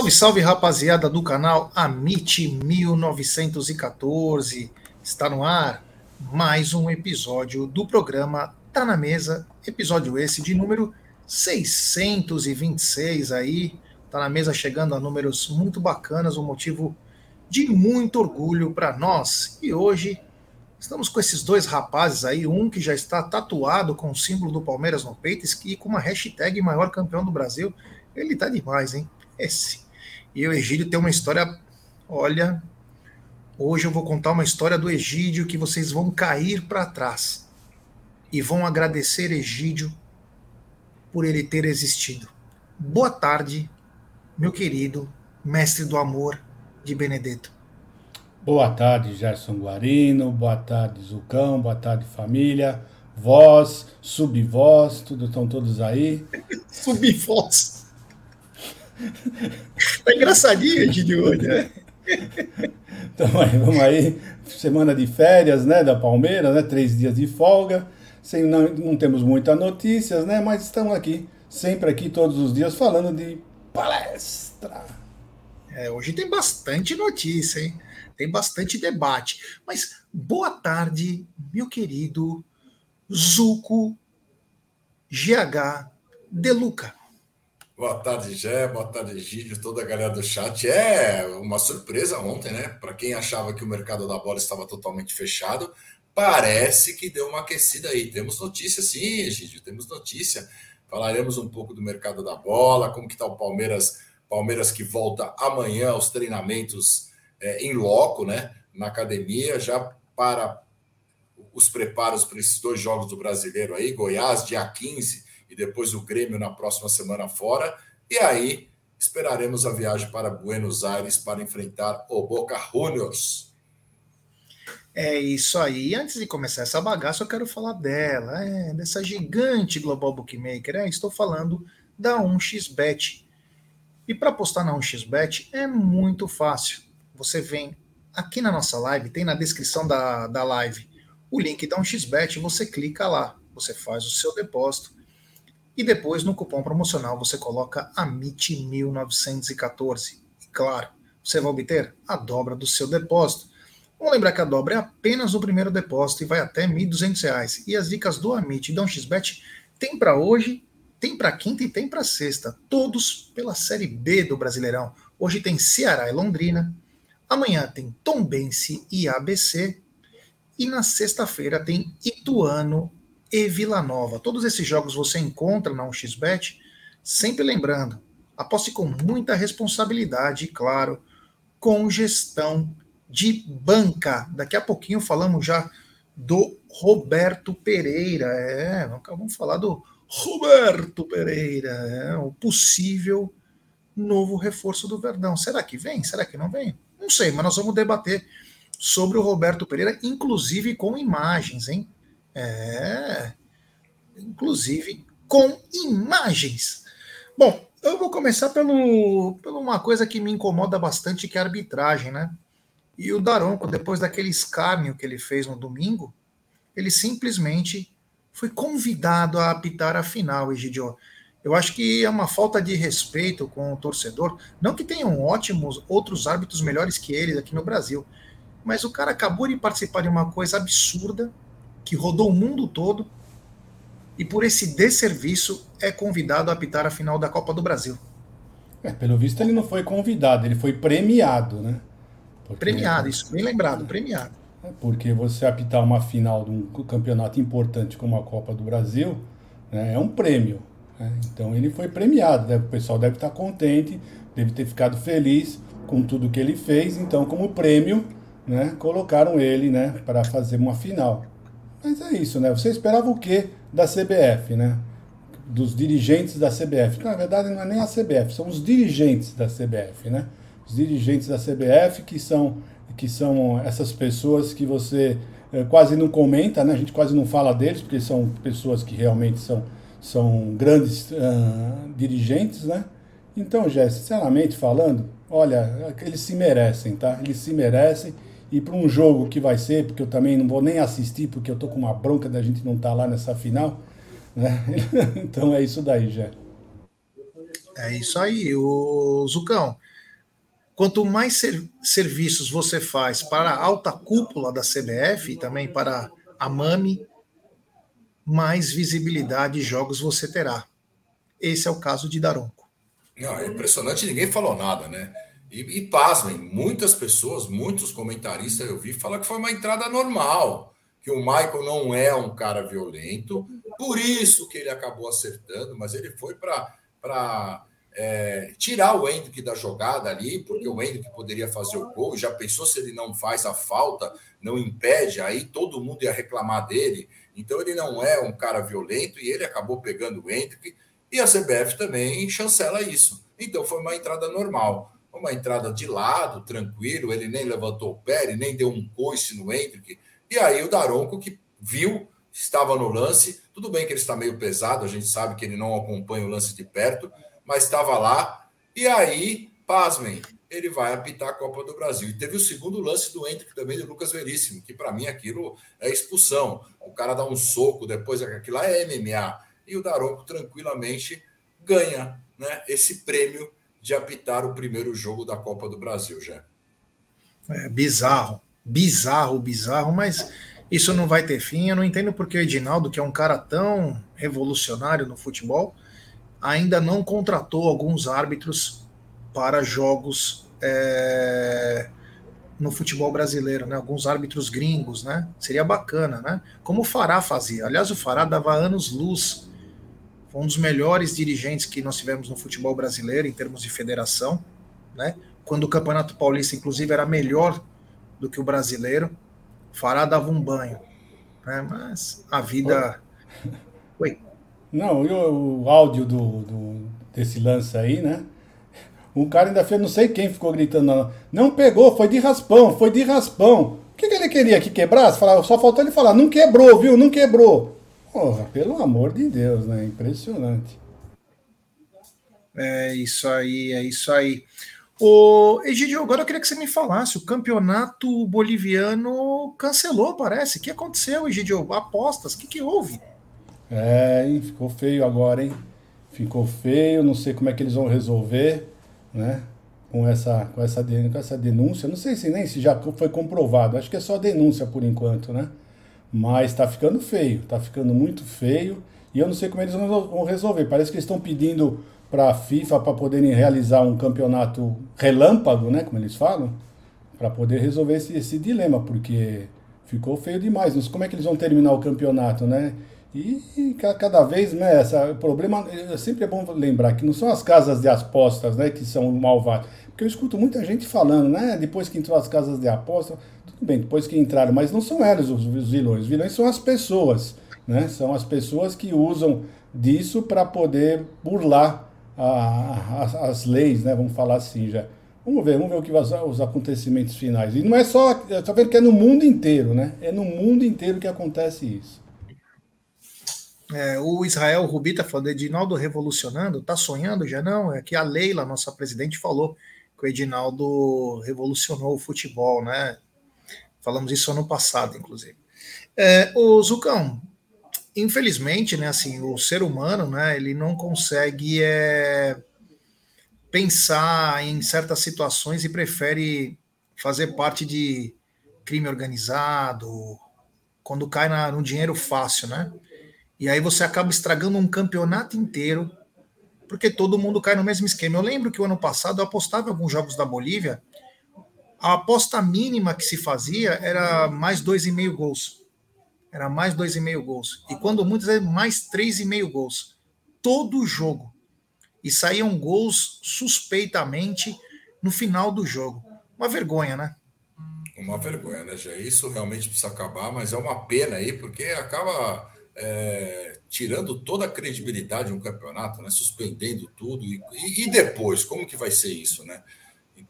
Salve, salve, rapaziada do canal Amit 1914. Está no ar mais um episódio do programa Tá na Mesa, episódio esse de número 626 aí. Tá na mesa chegando a números muito bacanas, um motivo de muito orgulho para nós. E hoje estamos com esses dois rapazes aí, um que já está tatuado com o símbolo do Palmeiras no peito e com uma hashtag maior campeão do Brasil. Ele tá demais, hein? Esse. E o Egídio tem uma história. Olha, hoje eu vou contar uma história do Egídio que vocês vão cair para trás e vão agradecer Egídio por ele ter existido. Boa tarde, meu querido mestre do amor de Benedetto. Boa tarde, Gerson Guarino. Boa tarde, Zucão. Boa tarde, família. Voz, subvoz, tudo estão todos aí? subvoz. Tá engraçadinho de hoje, né? Então aí, vamos aí, semana de férias, né, da Palmeiras, né, três dias de folga, sem, não, não temos muitas notícias, né, mas estamos aqui, sempre aqui, todos os dias, falando de palestra. É, hoje tem bastante notícia, hein? Tem bastante debate. Mas boa tarde, meu querido Zuco GH Deluca. Boa tarde, Gé. Boa tarde, Gílio, toda a galera do chat. É uma surpresa ontem, né? Para quem achava que o mercado da bola estava totalmente fechado, parece que deu uma aquecida aí. Temos notícia, sim, Gílio, temos notícia. Falaremos um pouco do mercado da bola, como que está o Palmeiras, Palmeiras que volta amanhã aos treinamentos é, em loco, né? Na academia, já para os preparos para esses dois jogos do brasileiro aí, Goiás, dia 15 e depois o Grêmio na próxima semana fora. E aí esperaremos a viagem para Buenos Aires para enfrentar o Boca Juniors. É isso aí. Antes de começar essa bagaça, eu quero falar dela, é, dessa gigante global bookmaker. É, estou falando da 1xBet. E para apostar na 1xBet é muito fácil. Você vem aqui na nossa live, tem na descrição da, da live o link da 1xBet, você clica lá, você faz o seu depósito e depois no cupom promocional você coloca AMIT1914. E claro, você vai obter a dobra do seu depósito. Vamos lembrar que a dobra é apenas o primeiro depósito e vai até R$ 1.200. E as dicas do Amit e da XBet tem para hoje, tem para quinta e tem para sexta. Todos pela Série B do Brasileirão. Hoje tem Ceará e Londrina. Amanhã tem Tombense e ABC. E na sexta-feira tem Ituano e Vila Nova. Todos esses jogos você encontra na 1xBet, sempre lembrando, aposte com muita responsabilidade e, claro, com gestão de banca. Daqui a pouquinho falamos já do Roberto Pereira. É, vamos falar do Roberto Pereira, é, o possível novo reforço do Verdão. Será que vem? Será que não vem? Não sei, mas nós vamos debater sobre o Roberto Pereira, inclusive com imagens, hein? É, inclusive com imagens. Bom, eu vou começar pelo, pelo uma coisa que me incomoda bastante, que é a arbitragem, né? E o Daronco, depois daquele escárnio que ele fez no domingo, ele simplesmente foi convidado a apitar a final, Egidio. Eu acho que é uma falta de respeito com o torcedor. Não que tenham ótimos outros árbitros melhores que ele aqui no Brasil, mas o cara acabou de participar de uma coisa absurda que rodou o mundo todo e por esse desserviço é convidado a apitar a final da Copa do Brasil. É, pelo visto ele não foi convidado, ele foi premiado, né? Porque, premiado, isso, bem lembrado, premiado. É, porque você apitar uma final de um campeonato importante como a Copa do Brasil né, é um prêmio. Né? Então ele foi premiado, deve, o pessoal deve estar contente, deve ter ficado feliz com tudo que ele fez. Então, como prêmio, né, colocaram ele né, para fazer uma final. Mas é isso, né? Você esperava o quê da CBF, né? Dos dirigentes da CBF. Na verdade, não é nem a CBF, são os dirigentes da CBF, né? Os dirigentes da CBF que são, que são essas pessoas que você é, quase não comenta, né? A gente quase não fala deles, porque são pessoas que realmente são, são grandes uh, dirigentes, né? Então, Jé, sinceramente falando, olha, eles se merecem, tá? Eles se merecem e para um jogo que vai ser, porque eu também não vou nem assistir, porque eu tô com uma bronca da gente não estar tá lá nessa final. Né? então é isso daí, já. É isso aí, o Zucão. quanto mais ser, serviços você faz para a alta cúpula da CBF e também para a MAMI, mais visibilidade de jogos você terá. Esse é o caso de Daronco. Não, é impressionante, ninguém falou nada, né? E, e pasmem, muitas pessoas, muitos comentaristas eu vi falar que foi uma entrada normal, que o Michael não é um cara violento, por isso que ele acabou acertando, mas ele foi para é, tirar o Hendrick da jogada ali, porque o Hendrick poderia fazer o gol, já pensou se ele não faz a falta, não impede, aí todo mundo ia reclamar dele. Então ele não é um cara violento e ele acabou pegando o Hendrick, e a CBF também chancela isso. Então foi uma entrada normal uma entrada de lado, tranquilo, ele nem levantou o pé, ele nem deu um coice no Hendrick. E aí o Daronco, que viu, estava no lance, tudo bem que ele está meio pesado, a gente sabe que ele não acompanha o lance de perto, mas estava lá. E aí, pasmem, ele vai apitar a Copa do Brasil. E teve o segundo lance do Hendrick também, do Lucas Veríssimo, que para mim aquilo é expulsão. O cara dá um soco, depois aquilo lá é MMA. E o Daronco tranquilamente ganha né, esse prêmio de apitar o primeiro jogo da Copa do Brasil, já. É bizarro, bizarro, bizarro, mas isso não vai ter fim. Eu não entendo porque o Edinaldo, que é um cara tão revolucionário no futebol, ainda não contratou alguns árbitros para jogos é, no futebol brasileiro, né? Alguns árbitros gringos, né? Seria bacana, né? Como o Fará fazia. Aliás, o Fará dava anos luz foi um dos melhores dirigentes que nós tivemos no futebol brasileiro em termos de federação, né? Quando o Campeonato Paulista, inclusive, era melhor do que o brasileiro, Fará dava um banho, né? Mas a vida. Oi. Não, e o, áudio do, do, desse lance aí, né? O cara ainda fez, não sei quem ficou gritando, não, pegou, foi de raspão, foi de raspão. O que, que ele queria que quebrasse? Falava, só faltou ele falar, não quebrou, viu? Não quebrou. Porra, pelo amor de Deus, né? Impressionante. É isso aí, é isso aí. O Egidio, agora eu queria que você me falasse, o campeonato boliviano cancelou, parece. O que aconteceu, Egidio? Apostas, o que, que houve? É, hein? ficou feio agora, hein? Ficou feio, não sei como é que eles vão resolver, né? Com essa, com essa, com essa denúncia. Não sei se nem se já foi comprovado, acho que é só denúncia por enquanto, né? Mas está ficando feio, está ficando muito feio. E eu não sei como eles vão resolver. Parece que eles estão pedindo para a FIFA para poderem realizar um campeonato relâmpago, né, como eles falam, para poder resolver esse, esse dilema, porque ficou feio demais. Como é que eles vão terminar o campeonato, né? E, e cada vez, né, essa, o problema, é, sempre é bom lembrar que não são as casas de apostas, né, que são malvadas. Porque eu escuto muita gente falando, né, depois que entrou as casas de apostas, bem, depois que entraram, mas não são eles os, vilões. Os vilões são as pessoas, né? São as pessoas que usam disso para poder burlar a, a, as leis, né? Vamos falar assim já. Vamos ver, vamos ver o que os, os acontecimentos finais. E não é só, está vendo que é no mundo inteiro, né? É no mundo inteiro que acontece isso. É, o Israel Rubita falou, Edinaldo revolucionando, tá sonhando já não? É que a Leila, nossa presidente, falou que o Edinaldo revolucionou o futebol, né? Falamos isso ano passado, inclusive. É, o Zucão, infelizmente, né, assim, o ser humano, né, ele não consegue é, pensar em certas situações e prefere fazer parte de crime organizado, quando cai na, no dinheiro fácil, né? E aí você acaba estragando um campeonato inteiro, porque todo mundo cai no mesmo esquema. Eu lembro que o ano passado eu apostava em alguns jogos da Bolívia a aposta mínima que se fazia era mais 2,5 gols. Era mais 2,5 gols. E quando muitos é mais 3,5 gols. Todo jogo. E saíam gols suspeitamente no final do jogo. Uma vergonha, né? Uma vergonha, né, já Isso realmente precisa acabar, mas é uma pena aí, porque acaba é, tirando toda a credibilidade de um campeonato, né? Suspendendo tudo. E, e depois, como que vai ser isso, né?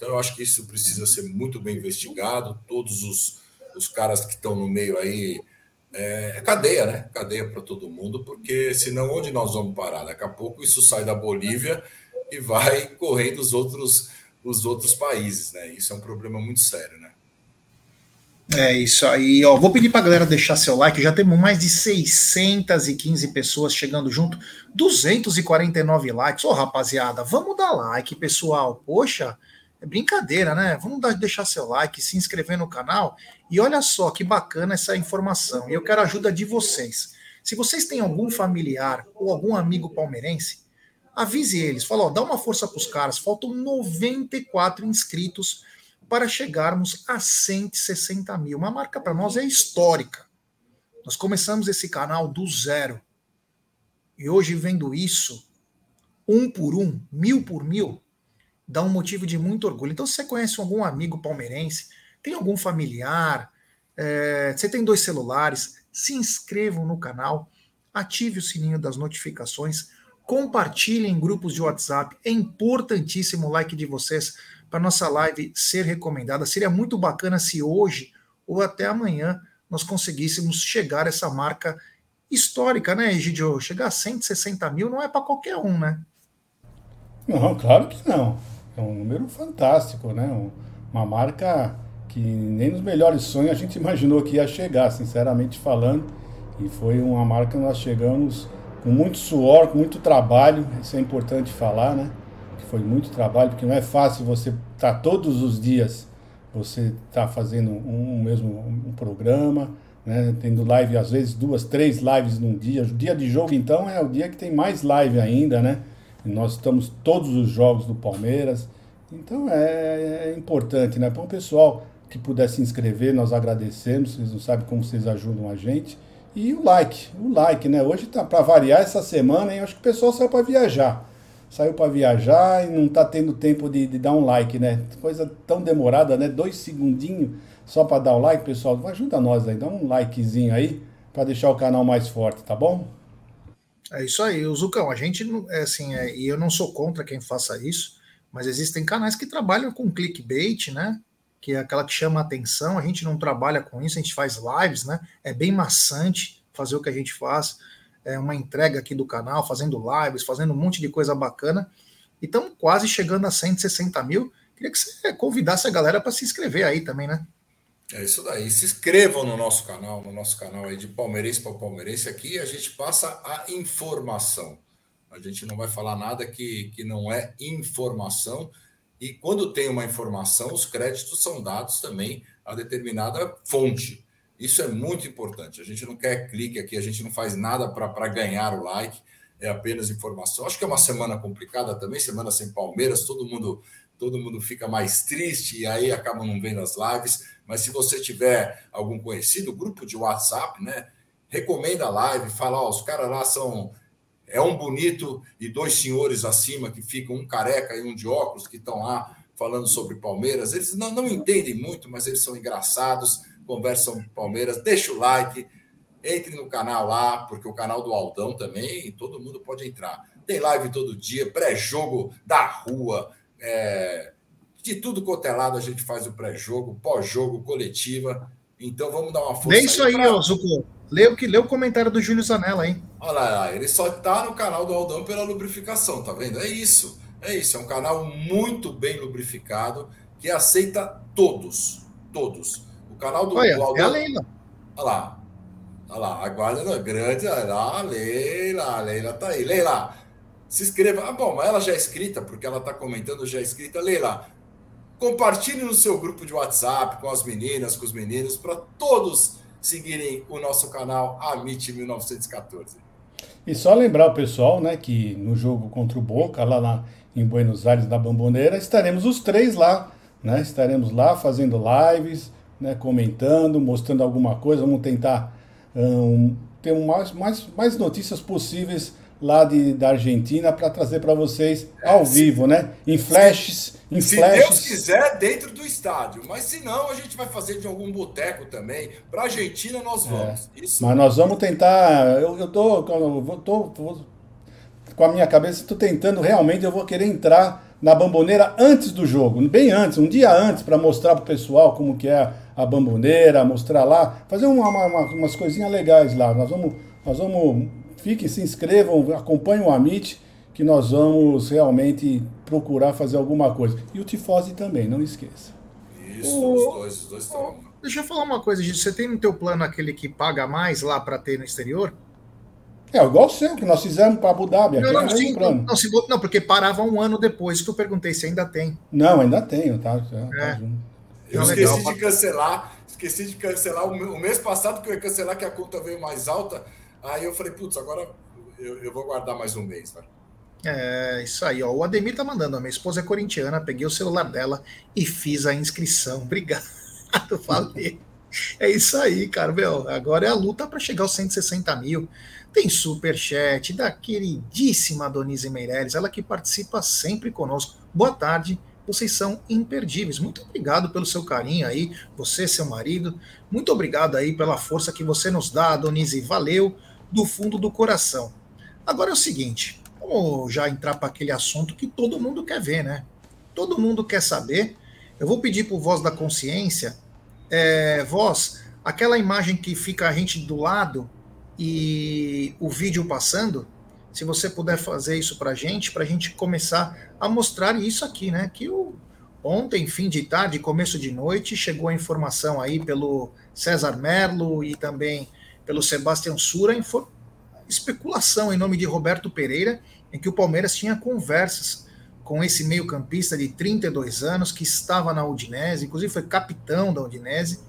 Então, eu acho que isso precisa ser muito bem investigado. Todos os, os caras que estão no meio aí. É, é cadeia, né? Cadeia para todo mundo, porque senão onde nós vamos parar? Daqui a pouco isso sai da Bolívia e vai correndo os outros, os outros países, né? Isso é um problema muito sério, né? É isso aí, ó. Vou pedir para a galera deixar seu like. Já temos mais de 615 pessoas chegando junto, 249 likes. Ô, rapaziada, vamos dar like, pessoal. Poxa, É brincadeira, né? Vamos deixar seu like, se inscrever no canal. E olha só que bacana essa informação. E eu quero a ajuda de vocês. Se vocês têm algum familiar ou algum amigo palmeirense, avise eles. Fala, ó, dá uma força para os caras. Faltam 94 inscritos para chegarmos a 160 mil. Uma marca para nós é histórica. Nós começamos esse canal do zero. E hoje, vendo isso, um por um, mil por mil, dá um motivo de muito orgulho. Então, se você conhece algum amigo palmeirense, tem algum familiar, é, você tem dois celulares, se inscrevam no canal, ative o sininho das notificações, compartilhem em grupos de WhatsApp. É importantíssimo o like de vocês para nossa live ser recomendada. Seria muito bacana se hoje ou até amanhã nós conseguíssemos chegar a essa marca histórica, né, Egidio? Chegar a 160 mil não é para qualquer um, né? Não, claro que não. É um número fantástico, né? Uma marca que nem nos melhores sonhos a gente imaginou que ia chegar, sinceramente falando. E foi uma marca que nós chegamos com muito suor, com muito trabalho. Isso é importante falar, né? Que foi muito trabalho, porque não é fácil você estar tá todos os dias, você tá fazendo um, um mesmo um programa, né? Tendo live às vezes duas, três lives num dia. O dia de jogo então é o dia que tem mais live ainda, né? Nós estamos todos os jogos do Palmeiras. Então é, é importante, né? Para o pessoal que puder se inscrever, nós agradecemos. Vocês não sabem como vocês ajudam a gente. E o like, o like, né? Hoje tá para variar essa semana, hein? Acho que o pessoal saiu para viajar. Saiu para viajar e não tá tendo tempo de, de, dar um like, né? Coisa tão demorada, né? Dois segundinhos só para dar o like, pessoal. Ajuda nós aí, dá um likezinho aí para deixar o canal mais forte, tá bom? É isso aí, o Zucão. A gente, é assim, é, e eu não sou contra quem faça isso, mas existem canais que trabalham com clickbait, né? Que é aquela que chama a atenção. A gente não trabalha com isso, a gente faz lives, né? É bem maçante fazer o que a gente faz. É uma entrega aqui do canal, fazendo lives, fazendo um monte de coisa bacana. E estamos quase chegando a 160 mil. Queria que você convidasse a galera para se inscrever aí também, né? É isso daí. Se inscrevam no nosso canal, no nosso canal aí de Palmeirense para Palmeirense. Aqui a gente passa a informação. A gente não vai falar nada que, que não é informação. E quando tem uma informação, os créditos são dados também a determinada fonte. Isso é muito importante. A gente não quer clique aqui, a gente não faz nada para ganhar o like, é apenas informação. Acho que é uma semana complicada também, semana sem Palmeiras, todo mundo todo mundo fica mais triste e aí acaba não vendo as lives. Mas se você tiver algum conhecido, grupo de WhatsApp, né? Recomenda a live, fala, ó, os caras lá são é um bonito e dois senhores acima que ficam um careca e um de óculos que estão lá falando sobre Palmeiras. Eles não, não entendem muito, mas eles são engraçados, conversam Palmeiras. Deixa o like, entre no canal lá, porque o canal do Aldão também, todo mundo pode entrar. Tem live todo dia, pré-jogo da rua, é, de tudo cotelado a gente faz o pré-jogo, pós-jogo, coletiva. Então vamos dar uma força. Lê isso aí, aí pra... Zuko. Lê o, que, lê o comentário do Júlio Zanella, hein? Olha lá, ele só tá no canal do Aldão pela lubrificação, tá vendo? É isso. É isso. É um canal muito bem lubrificado que aceita todos. Todos. O canal do, Olha, do Aldão. É a Leila. Olha lá. Olha lá. A guarda é grande. Olha lá, a Leila. A Leila tá aí. Leila, se inscreva. Ah, bom, mas ela já é inscrita, porque ela está comentando já é inscrita. Leila, compartilhe no seu grupo de WhatsApp com as meninas, com os meninos, para todos seguirem o nosso canal Amit 1914. E só lembrar o pessoal, né, que no jogo contra o Boca, lá na, em Buenos Aires, na Bamboneira, estaremos os três lá, né? Estaremos lá fazendo lives, né, comentando, mostrando alguma coisa. Vamos tentar um, ter mais, mais, mais notícias possíveis lá de, da Argentina para trazer para vocês ao é, vivo, né? Em flashes, em se flashes. Deus quiser, dentro do estádio. Mas se não, a gente vai fazer de algum boteco também. Para a Argentina nós é. vamos. É. Isso. Mas nós vamos tentar. Eu, eu tô, eu tô, tô com a minha cabeça, estou tentando realmente. Eu vou querer entrar na bamboneira antes do jogo, bem antes, um dia antes, para mostrar para o pessoal como que é a bamboneira, mostrar lá, fazer uma, uma, umas coisinhas legais lá. Nós vamos, nós vamos Fiquem, se inscrevam, acompanhem o Amit, que nós vamos realmente procurar fazer alguma coisa. E o Tifose também, não esqueça. Isso, o... os dois, os dois estão. Deixa eu falar uma coisa, gente. Você tem no teu plano aquele que paga mais lá para ter no exterior? É, igual o seu, que nós fizemos para Abu Dhabi. Não, não, sim, não, não, se, não, porque parava um ano depois que eu perguntei se ainda tem. Não, ainda tenho, tá? tá é. eu esqueci legal, de cancelar, esqueci de cancelar o, o mês passado que eu ia cancelar que a conta veio mais alta. Aí eu falei, putz, agora eu, eu vou guardar mais um mês, velho. É, isso aí, ó. O Ademir tá mandando. A minha esposa é corintiana, peguei o celular dela e fiz a inscrição. Obrigado, falei. É isso aí, cara. Meu, agora é a luta para chegar aos 160 mil. Tem super chat da queridíssima Donise Meirelles, ela que participa sempre conosco. Boa tarde, vocês são imperdíveis. Muito obrigado pelo seu carinho aí, você, seu marido. Muito obrigado aí pela força que você nos dá, Donise. Valeu do fundo do coração. Agora é o seguinte, vamos já entrar para aquele assunto que todo mundo quer ver, né? Todo mundo quer saber. Eu vou pedir para o Voz da Consciência, é, Voz, aquela imagem que fica a gente do lado e o vídeo passando, se você puder fazer isso para a gente, para a gente começar a mostrar isso aqui, né? Que o, ontem, fim de tarde, começo de noite, chegou a informação aí pelo César Merlo e também pelo Sebastião Sura, especulação em nome de Roberto Pereira, em que o Palmeiras tinha conversas com esse meio-campista de 32 anos que estava na Udinese, inclusive foi capitão da Udinese,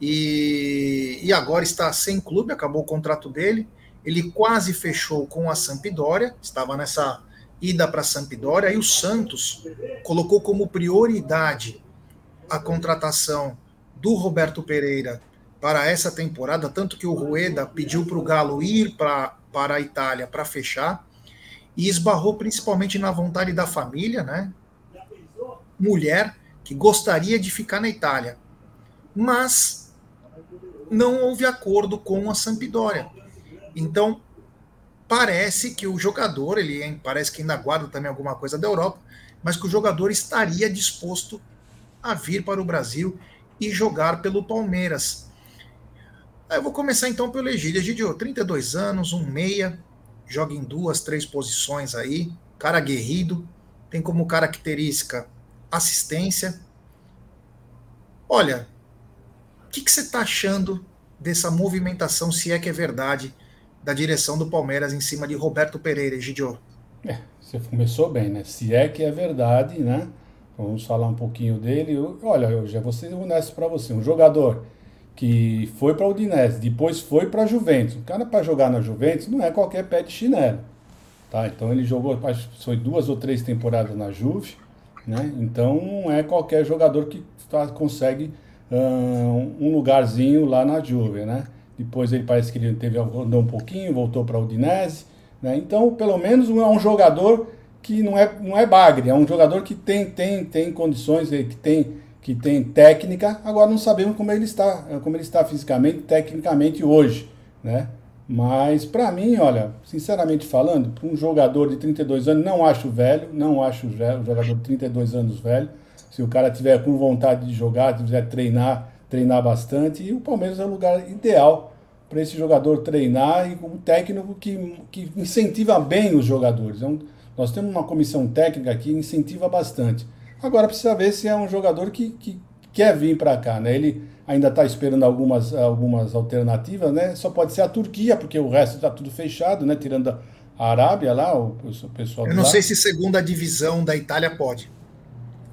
e, e agora está sem clube, acabou o contrato dele. Ele quase fechou com a Sampdoria, estava nessa ida para a Sampdoria, e o Santos colocou como prioridade a contratação do Roberto Pereira para essa temporada, tanto que o Rueda pediu para o Galo ir pra, para a Itália para fechar, e esbarrou principalmente na vontade da família, né? Mulher que gostaria de ficar na Itália, mas não houve acordo com a Sampdoria. Então, parece que o jogador, ele parece que ainda guarda também alguma coisa da Europa, mas que o jogador estaria disposto a vir para o Brasil e jogar pelo Palmeiras. Eu vou começar então pelo Egídio. Egídio, 32 anos, um meia, joga em duas, três posições aí, cara aguerrido, tem como característica assistência. Olha, o que, que você está achando dessa movimentação, se é que é verdade, da direção do Palmeiras em cima de Roberto Pereira, Egidio? É, você começou bem, né? Se é que é verdade, né? Vamos falar um pouquinho dele. Olha, eu já vou ser honesto para você. Um jogador que foi para o Udinese, depois foi para a Juventus. O cara para jogar na Juventus não é qualquer pé de chinelo. Tá? Então ele jogou, foi duas ou três temporadas na Juve, né? Então não é qualquer jogador que tá, consegue uh, um lugarzinho lá na Juve, né? Depois ele parece que ele teve andou um pouquinho, voltou para o Udinese, né? Então pelo menos é um jogador que não é não é bagre, é um jogador que tem tem tem condições, que tem que tem técnica, agora não sabemos como ele está, como ele está fisicamente, tecnicamente hoje, né? Mas para mim, olha, sinceramente falando, para um jogador de 32 anos, não acho velho, não acho velho, jogador de 32 anos velho. Se o cara tiver com vontade de jogar, quiser treinar, treinar bastante, e o Palmeiras é o lugar ideal para esse jogador treinar e com um técnico que, que incentiva bem os jogadores. É nós temos uma comissão técnica que incentiva bastante. Agora precisa ver se é um jogador que, que quer vir para cá, né? Ele ainda está esperando algumas, algumas alternativas, né? Só pode ser a Turquia, porque o resto está tudo fechado, né? Tirando a Arábia lá, o pessoal. Eu não lá. sei se segunda divisão da Itália pode.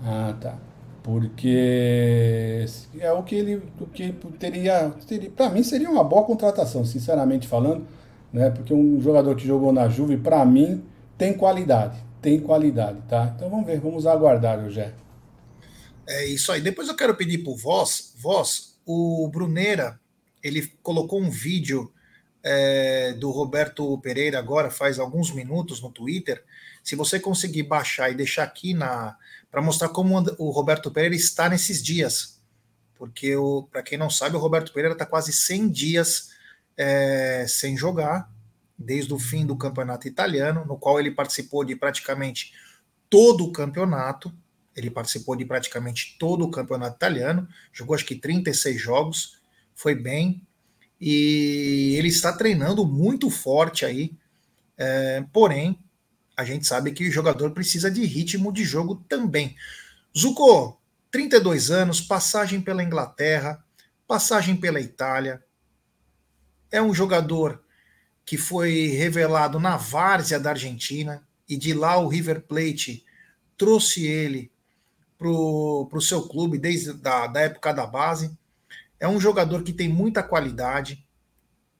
Ah, tá. Porque é o que ele, o que teria, teria para mim seria uma boa contratação, sinceramente falando, né? Porque um jogador que jogou na Juve, para mim, tem qualidade tem qualidade, tá? Então vamos ver, vamos aguardar, José. É isso aí. Depois eu quero pedir por Voz, Voz, o Brunera, ele colocou um vídeo é, do Roberto Pereira agora, faz alguns minutos no Twitter. Se você conseguir baixar e deixar aqui na para mostrar como o Roberto Pereira está nesses dias. Porque, para quem não sabe, o Roberto Pereira está quase 100 dias é, sem jogar desde o fim do campeonato italiano, no qual ele participou de praticamente todo o campeonato. Ele participou de praticamente todo o campeonato italiano, jogou acho que 36 jogos, foi bem. E ele está treinando muito forte aí. É, porém, a gente sabe que o jogador precisa de ritmo de jogo também. Zuko, 32 anos, passagem pela Inglaterra, passagem pela Itália. É um jogador que foi revelado na várzea da Argentina, e de lá o River Plate trouxe ele para o seu clube desde da, da época da base. É um jogador que tem muita qualidade,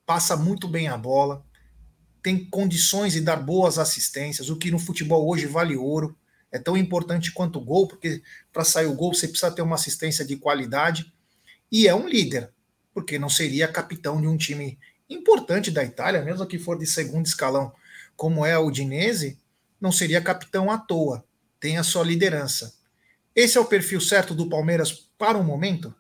passa muito bem a bola, tem condições de dar boas assistências, o que no futebol hoje vale ouro. É tão importante quanto o gol, porque para sair o gol você precisa ter uma assistência de qualidade. E é um líder, porque não seria capitão de um time importante da Itália, mesmo que for de segundo escalão, como é o Dinese, não seria capitão à toa. Tem a sua liderança. Esse é o perfil certo do Palmeiras para o momento?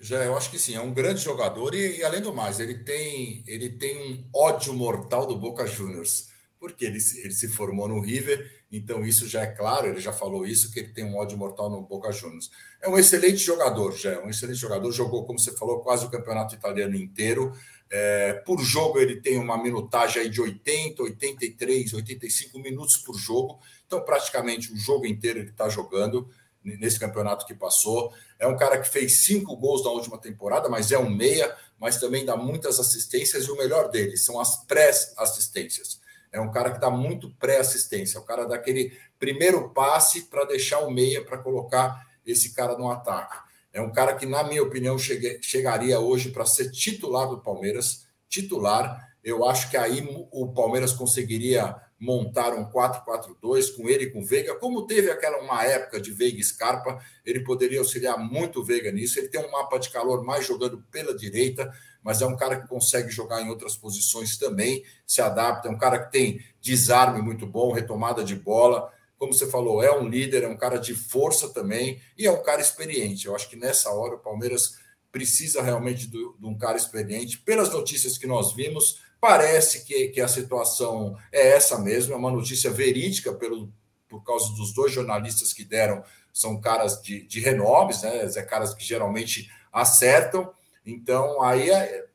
Já, eu acho que sim, é um grande jogador e, e, além do mais, ele tem, ele tem um ódio mortal do Boca Juniors, porque ele, ele se formou no River, então isso já é claro, ele já falou isso, que ele tem um ódio mortal no Boca Juniors. É um excelente jogador, já é um excelente jogador, jogou, como você falou, quase o campeonato italiano inteiro. É, por jogo ele tem uma minutagem de 80, 83, 85 minutos por jogo, então praticamente o jogo inteiro ele está jogando nesse campeonato que passou. É um cara que fez cinco gols na última temporada, mas é um meia, mas também dá muitas assistências e o melhor dele são as pré-assistências. É um cara que dá muito pré-assistência, é o cara daquele primeiro passe para deixar o meia para colocar esse cara no ataque. É um cara que, na minha opinião, chegaria hoje para ser titular do Palmeiras, titular. Eu acho que aí o Palmeiras conseguiria montar um 4-4-2 com ele e com Veiga, como teve aquela uma época de Veiga e Scarpa, ele poderia auxiliar muito o Veiga nisso. Ele tem um mapa de calor mais jogando pela direita, mas é um cara que consegue jogar em outras posições também, se adapta, é um cara que tem desarme muito bom, retomada de bola. Como você falou, é um líder, é um cara de força também e é um cara experiente. Eu acho que nessa hora o Palmeiras precisa realmente de, de um cara experiente. Pelas notícias que nós vimos, Parece que, que a situação é essa mesmo, é uma notícia verídica pelo, por causa dos dois jornalistas que deram, são caras de, de renomes, né? É caras que geralmente acertam. Então, aí é,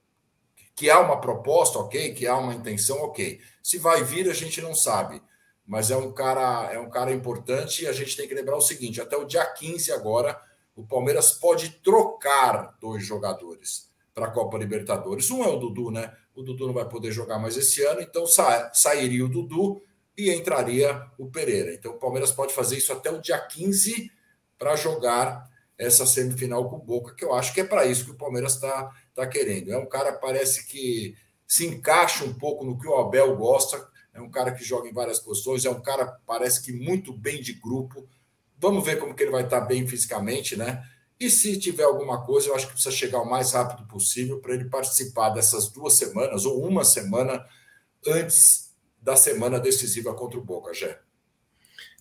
que há uma proposta, ok, que há uma intenção, ok. Se vai vir, a gente não sabe. Mas é um cara, é um cara importante e a gente tem que lembrar o seguinte: até o dia 15 agora, o Palmeiras pode trocar dois jogadores para a Copa Libertadores. Um é o Dudu, né? o Dudu não vai poder jogar mais esse ano, então sa sairia o Dudu e entraria o Pereira. Então o Palmeiras pode fazer isso até o dia 15 para jogar essa semifinal com o Boca, que eu acho que é para isso que o Palmeiras está tá querendo. É um cara parece que se encaixa um pouco no que o Abel gosta, é um cara que joga em várias posições, é um cara parece que muito bem de grupo. Vamos ver como que ele vai estar tá bem fisicamente, né? E se tiver alguma coisa, eu acho que precisa chegar o mais rápido possível para ele participar dessas duas semanas ou uma semana antes da semana decisiva contra o Boca, Jé.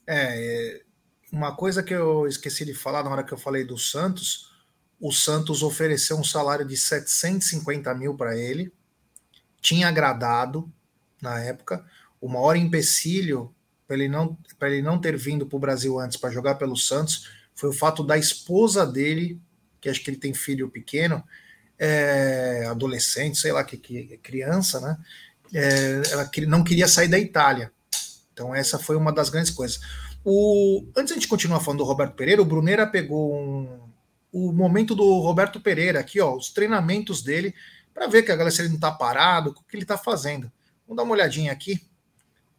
É, uma coisa que eu esqueci de falar na hora que eu falei do Santos, o Santos ofereceu um salário de 750 mil para ele, tinha agradado na época, o maior empecilho para ele não ele não ter vindo para o Brasil antes para jogar pelo Santos foi o fato da esposa dele, que acho que ele tem filho pequeno, é, adolescente, sei lá, que, que criança, né? É, ela não queria sair da Itália. Então, essa foi uma das grandes coisas. O, antes de continuar falando do Roberto Pereira, o Brunera pegou um, o momento do Roberto Pereira aqui, ó, os treinamentos dele, para ver que a galera se ele não está parado, o que ele está fazendo. Vamos dar uma olhadinha aqui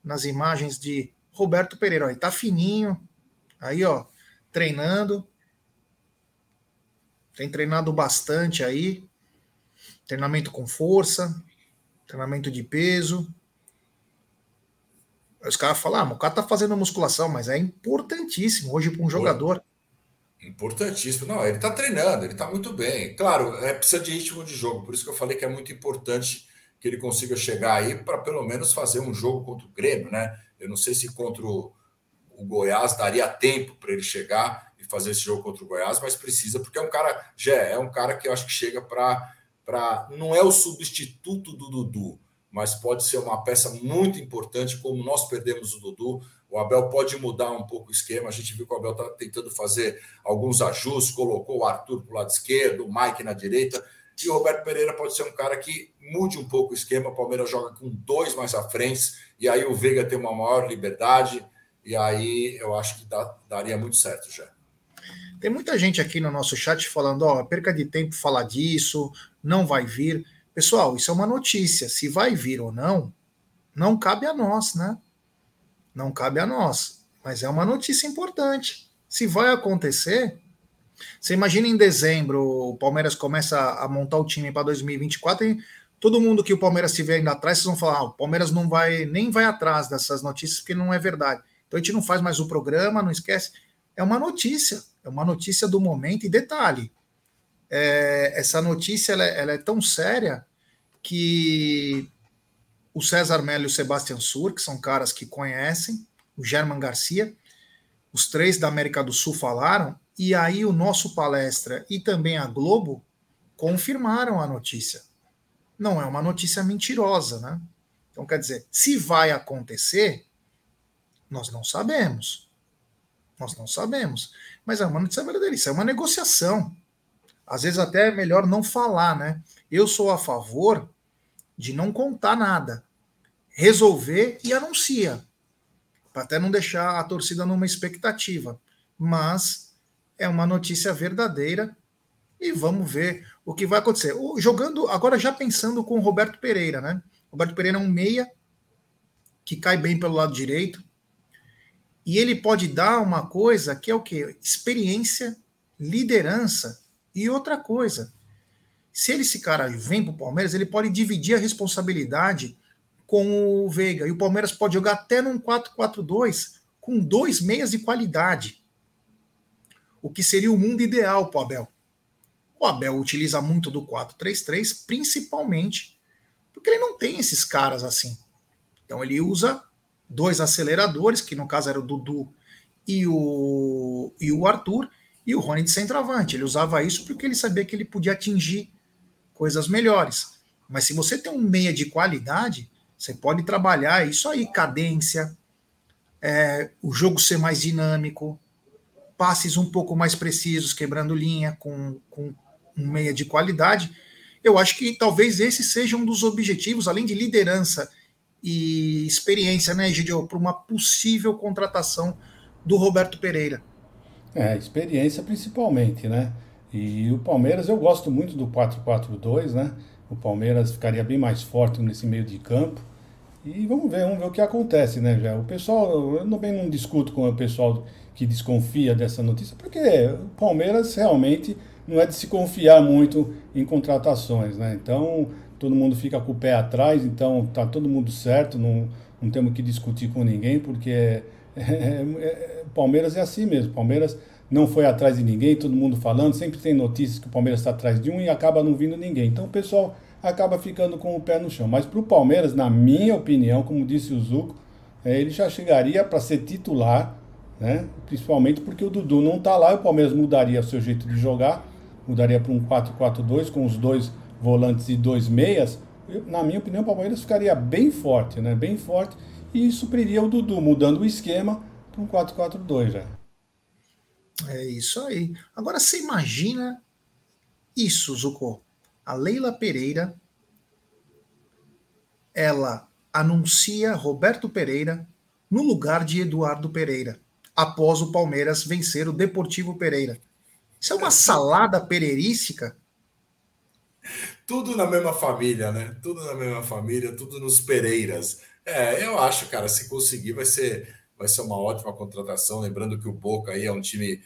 nas imagens de Roberto Pereira. Ó, ele tá fininho, aí, ó, treinando. Tem treinado bastante aí. Treinamento com força, treinamento de peso. Os caras falam, ah, o cara tá fazendo musculação, mas é importantíssimo hoje para um jogador. Importantíssimo. Não, ele tá treinando, ele tá muito bem. Claro, é, precisa de ritmo de jogo, por isso que eu falei que é muito importante que ele consiga chegar aí para pelo menos fazer um jogo contra o Grêmio, né? Eu não sei se contra o, Goiás daria tempo para ele chegar e fazer esse jogo contra o Goiás, mas precisa, porque é um cara, já é um cara que eu acho que chega para. Pra, não é o substituto do Dudu, mas pode ser uma peça muito importante, como nós perdemos o Dudu. O Abel pode mudar um pouco o esquema. A gente viu que o Abel está tentando fazer alguns ajustes, colocou o Arthur para o lado esquerdo, o Mike na direita. E o Roberto Pereira pode ser um cara que mude um pouco o esquema. O Palmeiras joga com dois mais à frente, e aí o Veiga tem uma maior liberdade. E aí eu acho que dá, daria muito certo já. Tem muita gente aqui no nosso chat falando, ó, perca de tempo falar disso, não vai vir. Pessoal, isso é uma notícia. Se vai vir ou não, não cabe a nós, né? Não cabe a nós. Mas é uma notícia importante. Se vai acontecer, você imagina em dezembro o Palmeiras começa a montar o time para 2024 e todo mundo que o Palmeiras estiver indo atrás, vocês vão falar: ah, o Palmeiras não vai nem vai atrás dessas notícias porque não é verdade. Então a gente não faz mais o programa, não esquece. É uma notícia, é uma notícia do momento e detalhe. É, essa notícia ela, é, ela é tão séria que o César Melo e o Sebastian Sur, que são caras que conhecem, o German Garcia, os três da América do Sul falaram, e aí o nosso palestra e também a Globo confirmaram a notícia. Não é uma notícia mentirosa, né? Então, quer dizer, se vai acontecer, nós não sabemos. Nós não sabemos. Mas é uma notícia verdadeira, isso é uma negociação. Às vezes até é melhor não falar, né? Eu sou a favor de não contar nada. Resolver e anuncia. Para até não deixar a torcida numa expectativa. Mas é uma notícia verdadeira e vamos ver o que vai acontecer. O, jogando, agora já pensando com o Roberto Pereira, né? Roberto Pereira é um meia que cai bem pelo lado direito. E ele pode dar uma coisa que é o que? Experiência, liderança e outra coisa se ele, esse cara vem para o Palmeiras, ele pode dividir a responsabilidade com o Veiga. E o Palmeiras pode jogar até num 4-4-2 com dois meias de qualidade. O que seria o mundo ideal para o Abel. O Abel utiliza muito do 4-3-3, principalmente porque ele não tem esses caras assim. Então ele usa dois aceleradores, que no caso era o Dudu e o, e o Arthur, e o Rony de centroavante. Ele usava isso porque ele sabia que ele podia atingir coisas melhores. Mas se você tem um meia de qualidade, você pode trabalhar isso aí, cadência, é, o jogo ser mais dinâmico, passes um pouco mais precisos, quebrando linha com, com um meia de qualidade. Eu acho que talvez esse seja um dos objetivos, além de liderança e experiência, né, Gidio, para uma possível contratação do Roberto Pereira. É, experiência principalmente, né? E o Palmeiras, eu gosto muito do 4-4-2, né? O Palmeiras ficaria bem mais forte nesse meio de campo. E vamos ver, vamos ver o que acontece, né, já. O pessoal, eu também não discuto com o pessoal que desconfia dessa notícia, porque o Palmeiras realmente não é de se confiar muito em contratações, né? Então, todo mundo fica com o pé atrás, então tá todo mundo certo, não, não temos que discutir com ninguém, porque é, é, é, Palmeiras é assim mesmo. Palmeiras não foi atrás de ninguém, todo mundo falando, sempre tem notícias que o Palmeiras está atrás de um e acaba não vindo ninguém. Então o pessoal acaba ficando com o pé no chão. Mas para o Palmeiras, na minha opinião, como disse o Zuco, é, ele já chegaria para ser titular, né? principalmente porque o Dudu não está lá o Palmeiras mudaria seu jeito de jogar, mudaria para um 4-4-2 com os dois volantes e dois meias. Eu, na minha opinião, o Palmeiras ficaria bem forte, né? bem forte, e supriria o Dudu, mudando o esquema para um 4-4-2 já. É isso aí. Agora você imagina isso, Zuko. A Leila Pereira, ela anuncia Roberto Pereira no lugar de Eduardo Pereira, após o Palmeiras vencer o Deportivo Pereira. Isso é uma salada pereirística? Tudo na mesma família, né? Tudo na mesma família, tudo nos Pereiras. É, eu acho, cara, se conseguir vai ser vai ser uma ótima contratação. Lembrando que o Boca aí é um time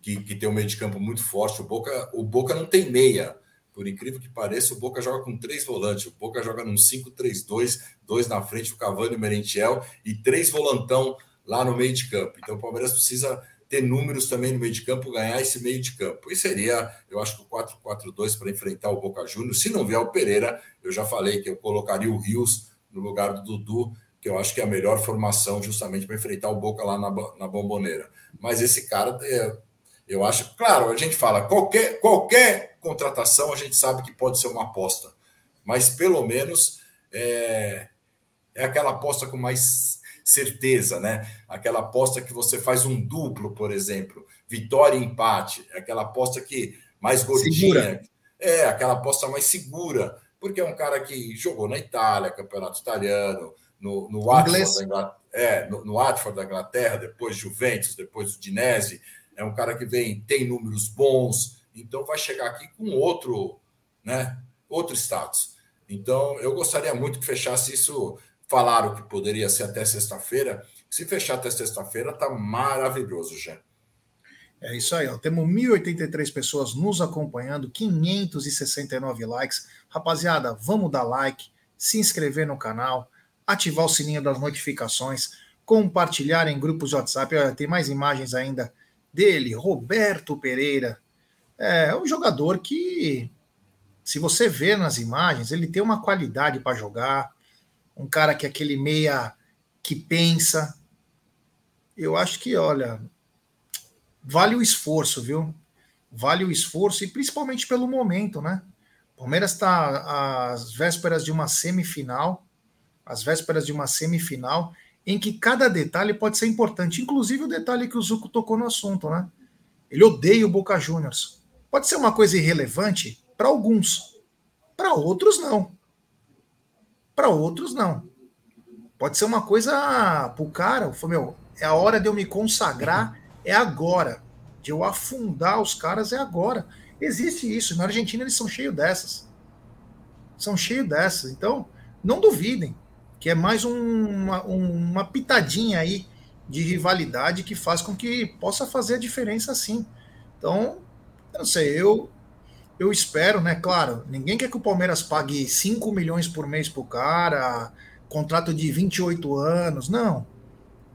que, que tem um meio de campo muito forte. O Boca, o Boca não tem meia. Por incrível que pareça, o Boca joga com três volantes. O Boca joga num 5-3-2, dois na frente, o Cavani e o Merentiel, e três volantão lá no meio de campo. Então o Palmeiras precisa ter números também no meio de campo, ganhar esse meio de campo. E seria, eu acho que o 4-4-2 para enfrentar o Boca Juniors. Se não vier o Pereira, eu já falei que eu colocaria o Rios no lugar do Dudu que eu acho que é a melhor formação justamente para enfrentar o Boca lá na, na bomboneira. Mas esse cara, é, eu acho, claro, a gente fala, qualquer, qualquer contratação a gente sabe que pode ser uma aposta, mas pelo menos é, é aquela aposta com mais certeza, né? Aquela aposta que você faz um duplo, por exemplo, vitória e empate, aquela aposta que mais gordinha, segura. é aquela aposta mais segura, porque é um cara que jogou na Itália, campeonato italiano, no, no Watford, da Inglaterra, é, no, no Watford da Inglaterra, depois Juventus, depois o Dinese. É um cara que vem, tem números bons, então vai chegar aqui com outro, né, outro status. Então, eu gostaria muito que fechasse isso. Falaram que poderia ser até sexta-feira. Se fechar até sexta-feira, tá maravilhoso já. É isso aí, ó. Temos 1.083 pessoas nos acompanhando, 569 likes. Rapaziada, vamos dar like, se inscrever no canal, ativar o sininho das notificações, compartilhar em grupos de WhatsApp. Olha, tem mais imagens ainda dele, Roberto Pereira. É um jogador que, se você vê nas imagens, ele tem uma qualidade para jogar. Um cara que é aquele meia que pensa. Eu acho que, olha, vale o esforço, viu? Vale o esforço e principalmente pelo momento, né? Palmeiras está às vésperas de uma semifinal, às vésperas de uma semifinal, em que cada detalhe pode ser importante, inclusive o detalhe que o Zuco tocou no assunto, né? Ele odeia o Boca Juniors. Pode ser uma coisa irrelevante para alguns, para outros não. Para outros não. Pode ser uma coisa para o cara, meu, é a hora de eu me consagrar é agora. De eu afundar os caras é agora. Existe isso. Na Argentina eles são cheios dessas. São cheios dessas. Então, não duvidem que é mais um, uma, uma pitadinha aí de rivalidade que faz com que possa fazer a diferença sim. Então, eu não sei, eu eu espero, né? Claro, ninguém quer que o Palmeiras pague 5 milhões por mês pro cara, contrato de 28 anos, não.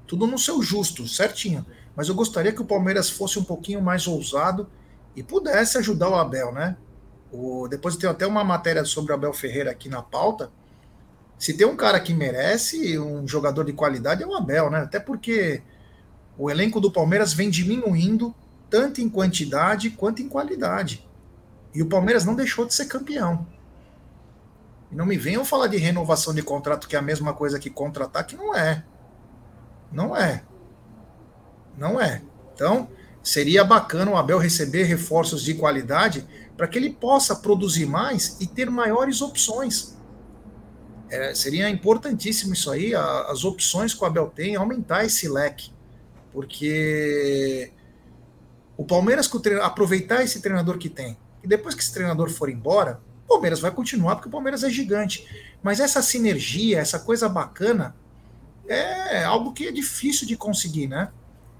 Tudo no seu justo, certinho mas eu gostaria que o Palmeiras fosse um pouquinho mais ousado e pudesse ajudar o Abel, né? O, depois tem até uma matéria sobre o Abel Ferreira aqui na pauta. Se tem um cara que merece, um jogador de qualidade, é o Abel, né? Até porque o elenco do Palmeiras vem diminuindo tanto em quantidade quanto em qualidade. E o Palmeiras não deixou de ser campeão. E não me venham falar de renovação de contrato, que é a mesma coisa que contratar, que não é. Não é. Não é. Então, seria bacana o Abel receber reforços de qualidade para que ele possa produzir mais e ter maiores opções. É, seria importantíssimo isso aí, a, as opções que o Abel tem, aumentar esse leque. Porque o Palmeiras aproveitar esse treinador que tem, e depois que esse treinador for embora, o Palmeiras vai continuar, porque o Palmeiras é gigante. Mas essa sinergia, essa coisa bacana, é algo que é difícil de conseguir, né?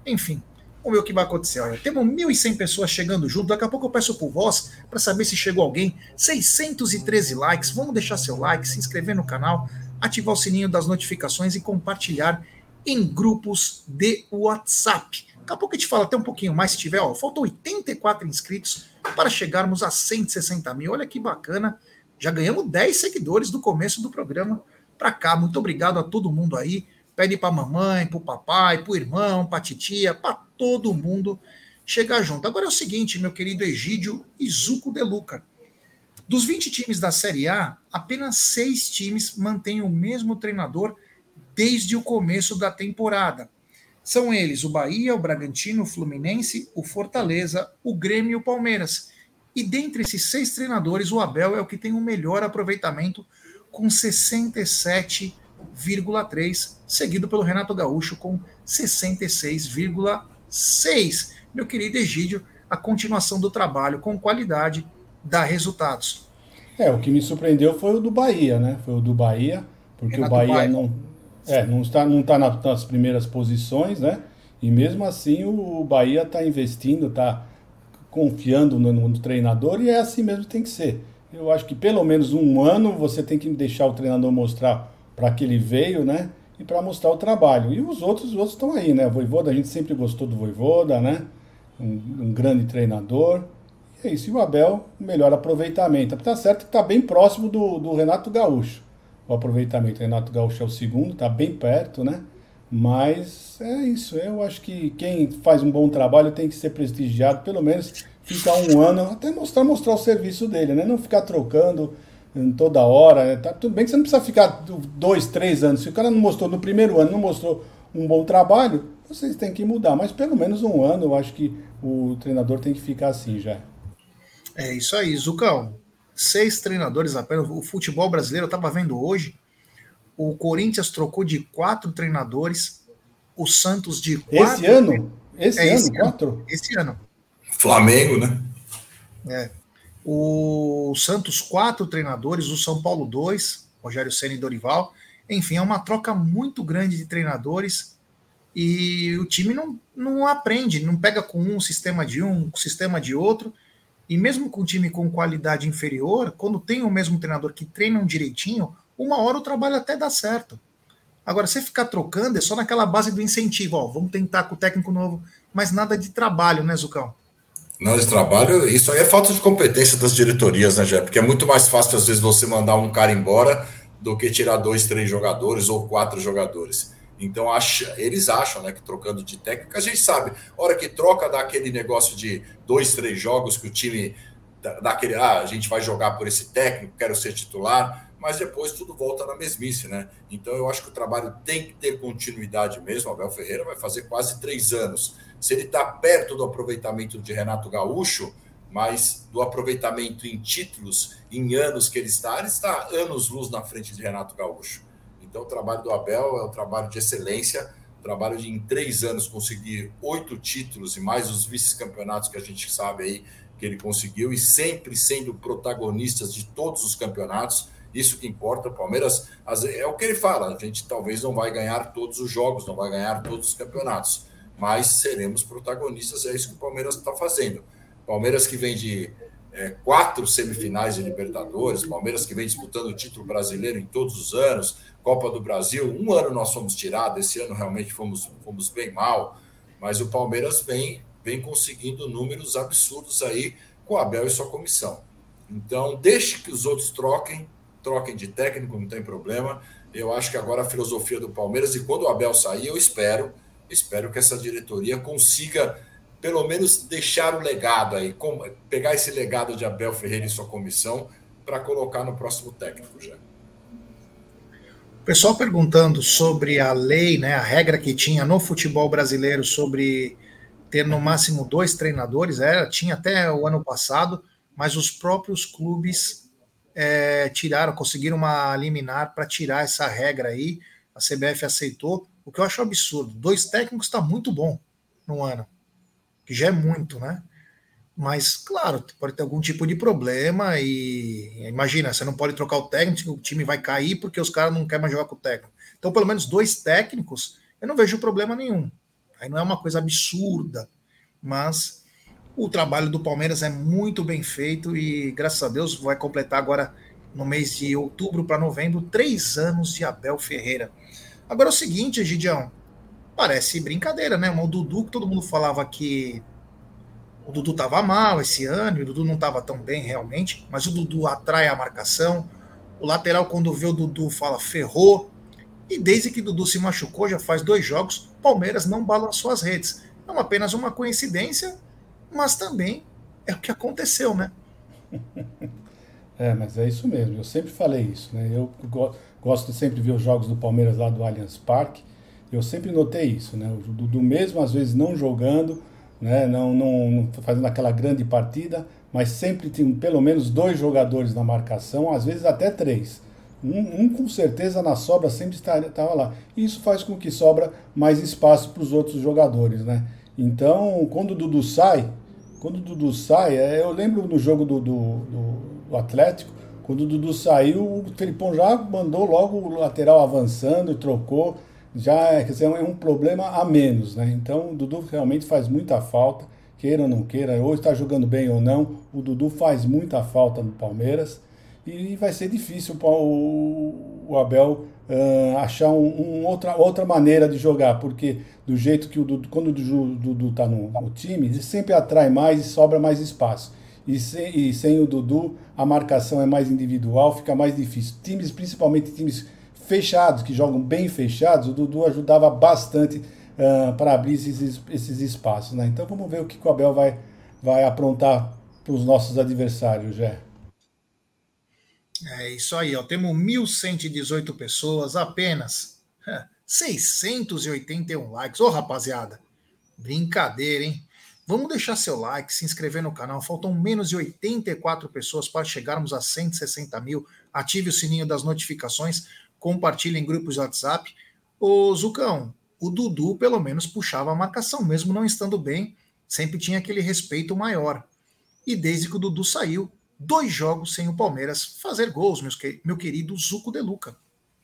Enfim, vamos ver o que vai acontecer. Olha, temos 1.100 pessoas chegando junto. Daqui a pouco eu peço por voz para saber se chegou alguém. 613 likes. Vamos deixar seu like, se inscrever no canal, ativar o sininho das notificações e compartilhar em grupos de WhatsApp. Daqui a pouco a gente fala até um pouquinho mais se tiver. Ó, faltam 84 inscritos para chegarmos a 160 mil. Olha que bacana. Já ganhamos 10 seguidores do começo do programa para cá. Muito obrigado a todo mundo aí pede para mamãe, para o papai, para o irmão, para a titia, para todo mundo chegar junto. Agora é o seguinte, meu querido Egídio Izuco de Luca. Dos 20 times da Série A, apenas seis times mantêm o mesmo treinador desde o começo da temporada. São eles o Bahia, o Bragantino, o Fluminense, o Fortaleza, o Grêmio e o Palmeiras. E dentre esses seis treinadores, o Abel é o que tem o melhor aproveitamento, com 67 66,3, seguido pelo Renato Gaúcho com 66,6. Meu querido Egídio, a continuação do trabalho com qualidade dá resultados. É, o que me surpreendeu foi o do Bahia, né? Foi o do Bahia, porque Renato o Bahia não, é, não está, não está nas primeiras posições, né? E mesmo assim o Bahia está investindo, está confiando no, no, treinador e é assim mesmo que tem que ser. Eu acho que pelo menos um ano você tem que deixar o treinador mostrar para que ele veio, né? E para mostrar o trabalho. E os outros, os outros estão aí, né? O Voivoda, a gente sempre gostou do Voivoda, né? Um, um grande treinador. E é isso. E o Abel, melhor aproveitamento. Tá certo que está bem próximo do, do Renato Gaúcho. O aproveitamento. Renato Gaúcho é o segundo, está bem perto, né? Mas é isso. Eu acho que quem faz um bom trabalho tem que ser prestigiado, pelo menos ficar um ano, até mostrar, mostrar o serviço dele, né? Não ficar trocando toda hora. Né? Tá, tudo bem que você não precisa ficar dois, três anos. Se o cara não mostrou no primeiro ano, não mostrou um bom trabalho, vocês têm que mudar. Mas pelo menos um ano, eu acho que o treinador tem que ficar assim já. É isso aí, Zucão. Seis treinadores apenas. O futebol brasileiro, eu estava vendo hoje, o Corinthians trocou de quatro treinadores, o Santos de quatro. Esse ano? Esse, é, ano, esse quatro? Esse ano. Flamengo, né? É. O Santos, quatro treinadores, o São Paulo, dois, Rogério Senna e Dorival. Enfim, é uma troca muito grande de treinadores e o time não, não aprende, não pega com um sistema de um, sistema de outro. E mesmo com um time com qualidade inferior, quando tem o mesmo treinador que treina direitinho, uma hora o trabalho até dá certo. Agora, você ficar trocando é só naquela base do incentivo, ó, vamos tentar com o técnico novo, mas nada de trabalho, né, Zucão? Nada de trabalho, isso aí é falta de competência das diretorias, né, Jé? Porque é muito mais fácil, às vezes, você mandar um cara embora do que tirar dois, três jogadores ou quatro jogadores. Então, acha, eles acham né, que trocando de técnico, a gente sabe, hora que troca, dá aquele negócio de dois, três jogos que o time dá aquele, ah, a gente vai jogar por esse técnico, quero ser titular, mas depois tudo volta na mesmice, né? Então, eu acho que o trabalho tem que ter continuidade mesmo. Abel Ferreira vai fazer quase três anos. Se ele está perto do aproveitamento de Renato Gaúcho, mas do aproveitamento em títulos, em anos que ele está, ele está anos luz na frente de Renato Gaúcho. Então, o trabalho do Abel é um trabalho de excelência, um trabalho de em três anos conseguir oito títulos e mais os vice-campeonatos que a gente sabe aí que ele conseguiu, e sempre sendo protagonistas de todos os campeonatos. Isso que importa. O Palmeiras é o que ele fala: a gente talvez não vai ganhar todos os jogos, não vai ganhar todos os campeonatos, mas seremos protagonistas. É isso que o Palmeiras está fazendo. Palmeiras que vem de é, quatro semifinais de Libertadores, Palmeiras que vem disputando o título brasileiro em todos os anos, Copa do Brasil. Um ano nós fomos tirados, esse ano realmente fomos, fomos bem mal, mas o Palmeiras vem, vem conseguindo números absurdos aí com o Abel e sua comissão. Então, deixe que os outros troquem, troquem de técnico, não tem problema. Eu acho que agora a filosofia do Palmeiras, e quando o Abel sair, eu espero, espero que essa diretoria consiga pelo menos deixar o legado aí, pegar esse legado de Abel Ferreira e sua comissão para colocar no próximo técnico já pessoal perguntando sobre a lei, né, a regra que tinha no futebol brasileiro sobre ter no máximo dois treinadores, era, tinha até o ano passado, mas os próprios clubes é, tiraram, conseguiram uma liminar para tirar essa regra aí. A CBF aceitou, o que eu acho absurdo. Dois técnicos está muito bom no ano, que já é muito, né? Mas, claro, pode ter algum tipo de problema e imagina, você não pode trocar o técnico, o time vai cair porque os caras não querem mais jogar com o técnico. Então, pelo menos dois técnicos, eu não vejo problema nenhum. Aí não é uma coisa absurda, mas o trabalho do Palmeiras é muito bem feito e, graças a Deus, vai completar agora no mês de outubro para novembro três anos de Abel Ferreira. Agora é o seguinte, Gidião, parece brincadeira, né? O Dudu, que todo mundo falava que o Dudu estava mal esse ano, o Dudu não estava tão bem realmente, mas o Dudu atrai a marcação. O lateral, quando vê o Dudu, fala ferrou. E desde que o Dudu se machucou, já faz dois jogos, Palmeiras não balançou as redes. É uma, apenas uma coincidência, mas também é o que aconteceu, né? É, mas é isso mesmo. Eu sempre falei isso, né? Eu gosto de sempre ver os jogos do Palmeiras lá do Allianz Parque. Eu sempre notei isso, né? O Dudu mesmo às vezes não jogando, né? não, não, não fazendo aquela grande partida, mas sempre tem pelo menos dois jogadores na marcação, às vezes até três. Um, um com certeza na sobra sempre estava lá. Isso faz com que sobra mais espaço para os outros jogadores, né? Então, quando o Dudu sai, quando o Dudu sai, é, eu lembro no jogo do, do, do, do Atlético, quando o Dudu saiu, o Felipão já mandou logo o lateral avançando, trocou já quer dizer, é um problema a menos, né? Então o Dudu realmente faz muita falta, queira ou não queira, ou está jogando bem ou não, o Dudu faz muita falta no Palmeiras e vai ser difícil o, o Abel uh, achar um, um, outra, outra maneira de jogar, porque do jeito que o Dudu, quando o Dudu está no, no, time, ele sempre atrai mais e sobra mais espaço. E sem, e sem o Dudu, a marcação é mais individual, fica mais difícil. Times, principalmente times fechados, que jogam bem fechados, o Dudu ajudava bastante uh, para abrir esses, esses espaços. Né? Então vamos ver o que o Abel vai, vai aprontar para os nossos adversários, Jé. É isso aí, ó. temos 1.118 pessoas, apenas 681 likes. Ô, rapaziada, brincadeira, hein? Vamos deixar seu like, se inscrever no canal. Faltam menos de 84 pessoas para chegarmos a 160 mil. Ative o sininho das notificações compartilha em grupos de WhatsApp. O Zucão, o Dudu pelo menos puxava a marcação, mesmo não estando bem, sempre tinha aquele respeito maior. E desde que o Dudu saiu, dois jogos sem o Palmeiras fazer gols, meus, meu querido Zuco de Luca.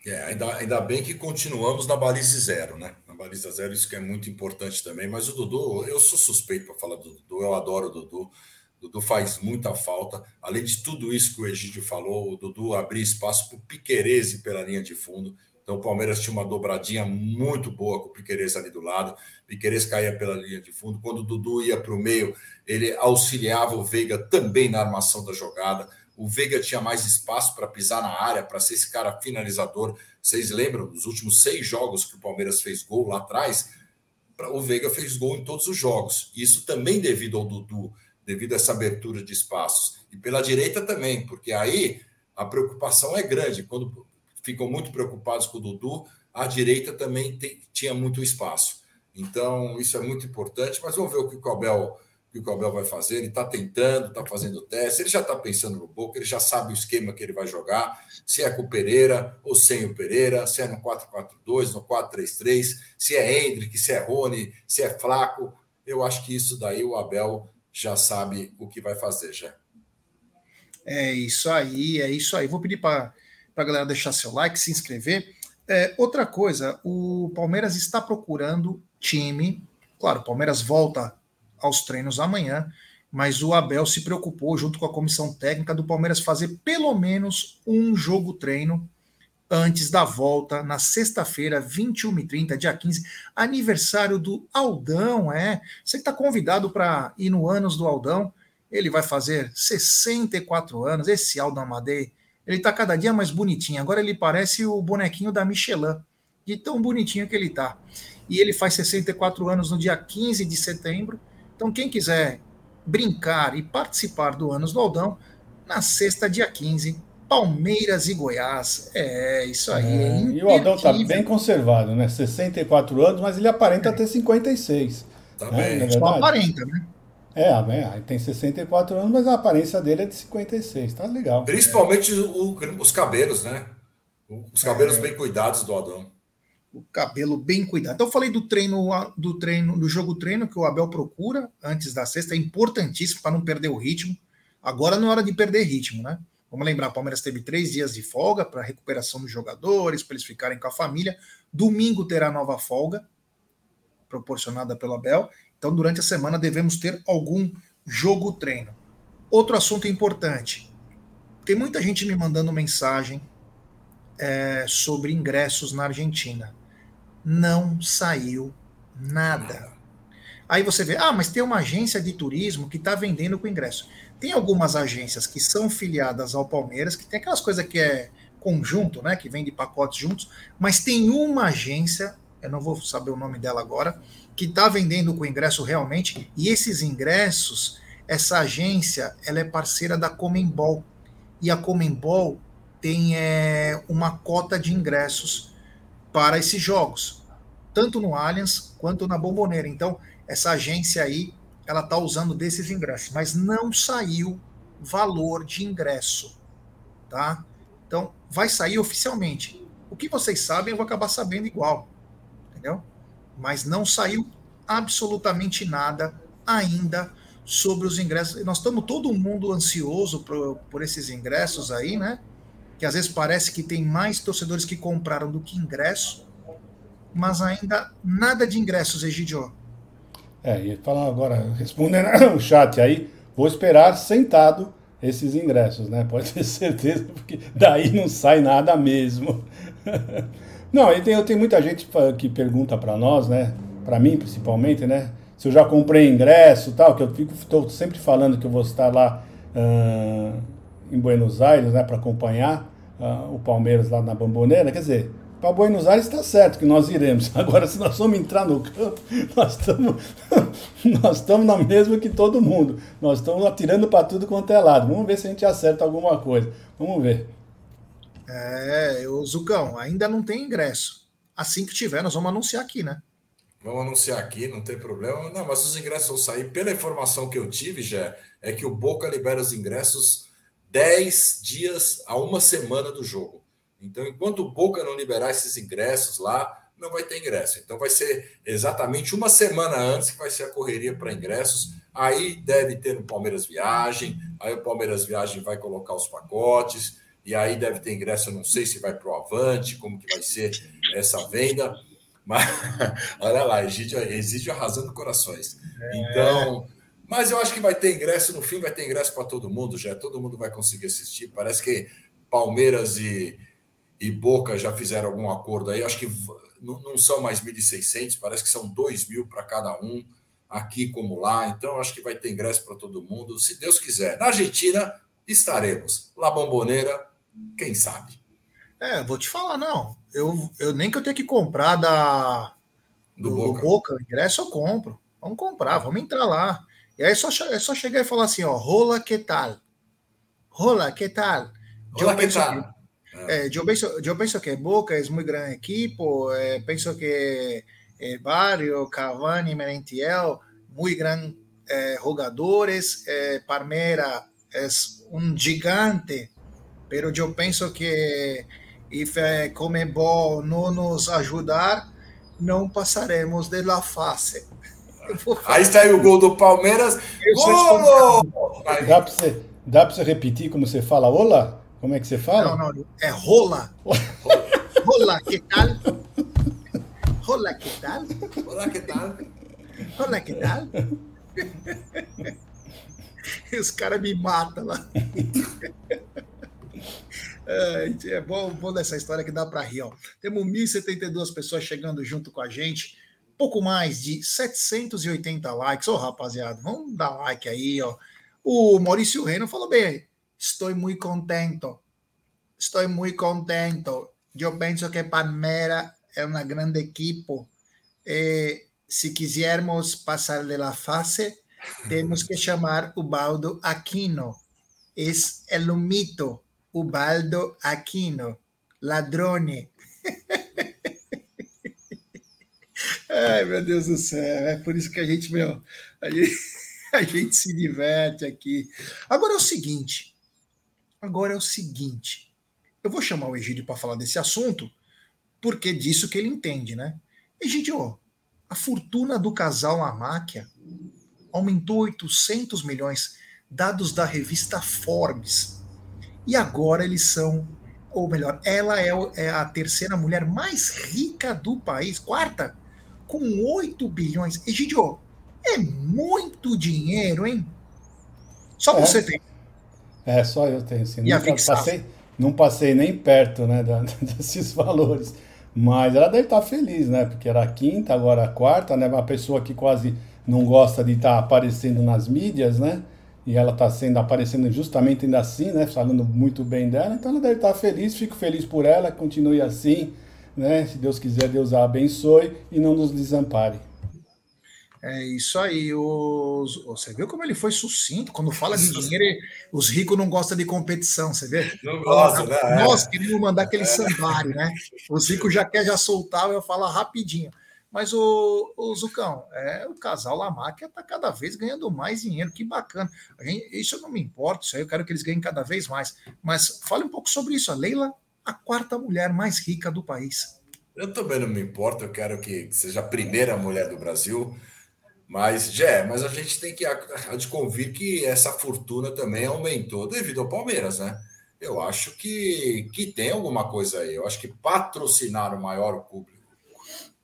É, ainda, ainda bem que continuamos na baliza zero, né? Na baliza zero, isso que é muito importante também. Mas o Dudu, eu sou suspeito para falar do Dudu, eu adoro o Dudu. Dudu faz muita falta. Além de tudo isso que o Egídio falou, o Dudu abria espaço para o Piquerez pela linha de fundo. Então o Palmeiras tinha uma dobradinha muito boa com o Piquerez ali do lado. Piquerez caía pela linha de fundo. Quando o Dudu ia para o meio, ele auxiliava o Veiga também na armação da jogada. O Veiga tinha mais espaço para pisar na área, para ser esse cara finalizador. Vocês lembram dos últimos seis jogos que o Palmeiras fez gol lá atrás? O Veiga fez gol em todos os jogos. Isso também devido ao Dudu, devido a essa abertura de espaços. E pela direita também, porque aí a preocupação é grande. Quando ficam muito preocupados com o Dudu, a direita também tem, tinha muito espaço. Então, isso é muito importante. Mas vamos ver o que o Abel que o Abel vai fazer. Ele está tentando, está fazendo teste, ele já está pensando no Boca, ele já sabe o esquema que ele vai jogar, se é com o Pereira ou sem o Pereira, se é no 4-4-2, no 4-3-3, se é Hendrick, se é Rony, se é Flaco. Eu acho que isso daí o Abel já sabe o que vai fazer, já. É isso aí, é isso aí. Vou pedir para a galera deixar seu like, se inscrever. É, outra coisa, o Palmeiras está procurando time. Claro, o Palmeiras volta aos treinos amanhã, mas o Abel se preocupou, junto com a comissão técnica do Palmeiras, fazer pelo menos um jogo treino antes da volta, na sexta-feira, 21h30, dia 15, aniversário do Aldão, é. Você está convidado para ir no anos do Aldão. Ele vai fazer 64 anos, esse Aldão Amadei. Ele está cada dia mais bonitinho. Agora ele parece o bonequinho da Michelin, de tão bonitinho que ele está. E ele faz 64 anos no dia 15 de setembro. Então, quem quiser brincar e participar do Anos do Aldão, na sexta, dia 15, Palmeiras e Goiás. É, isso aí. É, é e o Aldão está bem conservado, né? 64 anos, mas ele aparenta é. ter 56. Tá né? bem. Só aparenta, né? É, né? tem 64 anos, mas a aparência dele é de 56. Tá legal. Principalmente o, os cabelos, né? Os cabelos é. bem cuidados do Aldão o cabelo bem cuidado. Então eu falei do treino, do treino, do jogo treino que o Abel procura antes da sexta, é importantíssimo para não perder o ritmo. Agora não é hora de perder ritmo, né? Vamos lembrar, o Palmeiras teve três dias de folga para recuperação dos jogadores, para eles ficarem com a família. Domingo terá nova folga, proporcionada pelo Abel. Então, durante a semana, devemos ter algum jogo treino. Outro assunto importante: tem muita gente me mandando mensagem é, sobre ingressos na Argentina não saiu nada. Aí você vê, ah, mas tem uma agência de turismo que está vendendo com ingresso. Tem algumas agências que são filiadas ao Palmeiras, que tem aquelas coisas que é conjunto, né, que vende pacotes juntos, mas tem uma agência, eu não vou saber o nome dela agora, que está vendendo com ingresso realmente, e esses ingressos, essa agência, ela é parceira da Comembol, e a Comembol tem é, uma cota de ingressos para esses jogos, tanto no Allianz quanto na Bomboneira. Então, essa agência aí, ela está usando desses ingressos, mas não saiu valor de ingresso, tá? Então, vai sair oficialmente. O que vocês sabem, eu vou acabar sabendo igual, entendeu? Mas não saiu absolutamente nada ainda sobre os ingressos. Nós estamos todo mundo ansioso por, por esses ingressos aí, né? que às vezes parece que tem mais torcedores que compraram do que ingresso, mas ainda nada de ingressos, Egidio. É, e falar agora, respondendo o chat aí, vou esperar sentado esses ingressos, né? Pode ter certeza, porque daí não sai nada mesmo. Não, e tem, tem muita gente que pergunta para nós, né? Para mim, principalmente, né? Se eu já comprei ingresso tal, que eu fico tô sempre falando que eu vou estar lá uh, em Buenos Aires, né, para acompanhar uh, o Palmeiras lá na Bamboneira, quer dizer, para Buenos Aires está certo que nós iremos. Agora, se nós vamos entrar no campo, nós estamos nós estamos na mesma que todo mundo. Nós estamos atirando para tudo quanto é lado. Vamos ver se a gente acerta alguma coisa. Vamos ver. É, o Zucão, ainda não tem ingresso. Assim que tiver, nós vamos anunciar aqui, né? Vamos anunciar aqui, não tem problema. Não, mas os ingressos vão sair. Pela informação que eu tive, já é que o Boca libera os ingressos 10 dias a uma semana do jogo. Então, enquanto o Boca não liberar esses ingressos lá, não vai ter ingresso. Então vai ser exatamente uma semana antes que vai ser a correria para ingressos. Aí deve ter no Palmeiras Viagem, aí o Palmeiras Viagem vai colocar os pacotes, e aí deve ter ingresso, eu não sei se vai para o Avante, como que vai ser essa venda. Mas olha lá, Egídio, Egídio arrasando corações. É. Então, mas eu acho que vai ter ingresso, no fim vai ter ingresso para todo mundo, já todo mundo vai conseguir assistir. Parece que Palmeiras e, e Boca já fizeram algum acordo aí. Acho que não, são mais 1.600, parece que são 2 mil para cada um, aqui como lá. Então, acho que vai ter ingresso para todo mundo, se Deus quiser. Na Argentina, estaremos. La Bomboneira, quem sabe? É, vou te falar, não. Eu, eu nem que eu tenha que comprar da do, do Boca. Boca, ingresso eu compro. Vamos comprar, vamos entrar lá. E aí é só, é só chegar e falar assim, ó, rola que tal? Rola que tal? Rola que tal? Eh, yo, pienso, yo pienso que Boca es muy gran equipo, eh, pienso que eh, Barrio, Cavani, Merentiel, muy gran eh, jugadores, eh, Parmeira es un gigante, pero yo pienso que if eh, Comebol não nos ajudar, não passaremos de la fase. Aí está aí o gol do Palmeiras. Gol! Dá para você, dá você repetir como você fala, olá? Como é que você fala? Não, não, é rola. rola, que tal? Rola, que tal? Rola, que tal? Rola, que tal? Os caras me matam lá. É, bom, bom dessa história que dá para rir. Ó. Temos 1.072 pessoas chegando junto com a gente. Pouco mais de 780 likes. Ô, oh, rapaziada, vamos dar like aí, ó. O Maurício Reino falou bem aí. Estoy muy contento. Estoy muy contento. Yo pienso que Palmera es un gran equipo. Eh, si quisiéramos pasar de la fase, tenemos que llamar Ubaldo Aquino. Es el mito Ubaldo Aquino, ladrone. Ai, meu Deus do céu, é por isso que a gente, meu, a gente, a gente se diverte aqui. Agora é o seguinte, Agora é o seguinte: eu vou chamar o Egídio para falar desse assunto, porque é disso que ele entende, né? Egídio, a fortuna do casal Lamáquia aumentou 800 milhões, dados da revista Forbes. E agora eles são, ou melhor, ela é, é a terceira mulher mais rica do país, quarta, com 8 bilhões. Egidio, é muito dinheiro, hein? Só é. você tem é, só eu tenho, sim. E Nunca passei, não passei nem perto né, da, desses valores. Mas ela deve estar feliz, né? Porque era a quinta, agora a quarta, né? Uma pessoa que quase não gosta de estar aparecendo nas mídias, né? E ela está sendo aparecendo justamente ainda assim, né? Falando muito bem dela, então ela deve estar feliz, fico feliz por ela, continue assim, né? Se Deus quiser, Deus a abençoe e não nos desampare. É isso aí. Os, você viu como ele foi sucinto? Quando fala de dinheiro, os ricos não gostam de competição, você vê? Não gosta, né? Nós queríamos mandar aquele é. né? Os ricos já querem já soltar, eu falo rapidinho. Mas o, o Zucão, é, o casal Lamáquia está cada vez ganhando mais dinheiro, que bacana. Gente, isso não me importa, isso aí eu quero que eles ganhem cada vez mais. Mas fale um pouco sobre isso. A Leila, a quarta mulher mais rica do país. Eu também não me importo, eu quero que seja a primeira mulher do Brasil. Mas, Jé, mas a gente tem que de convir que essa fortuna também aumentou devido ao Palmeiras, né? Eu acho que, que tem alguma coisa aí. Eu acho que patrocinar o maior clube,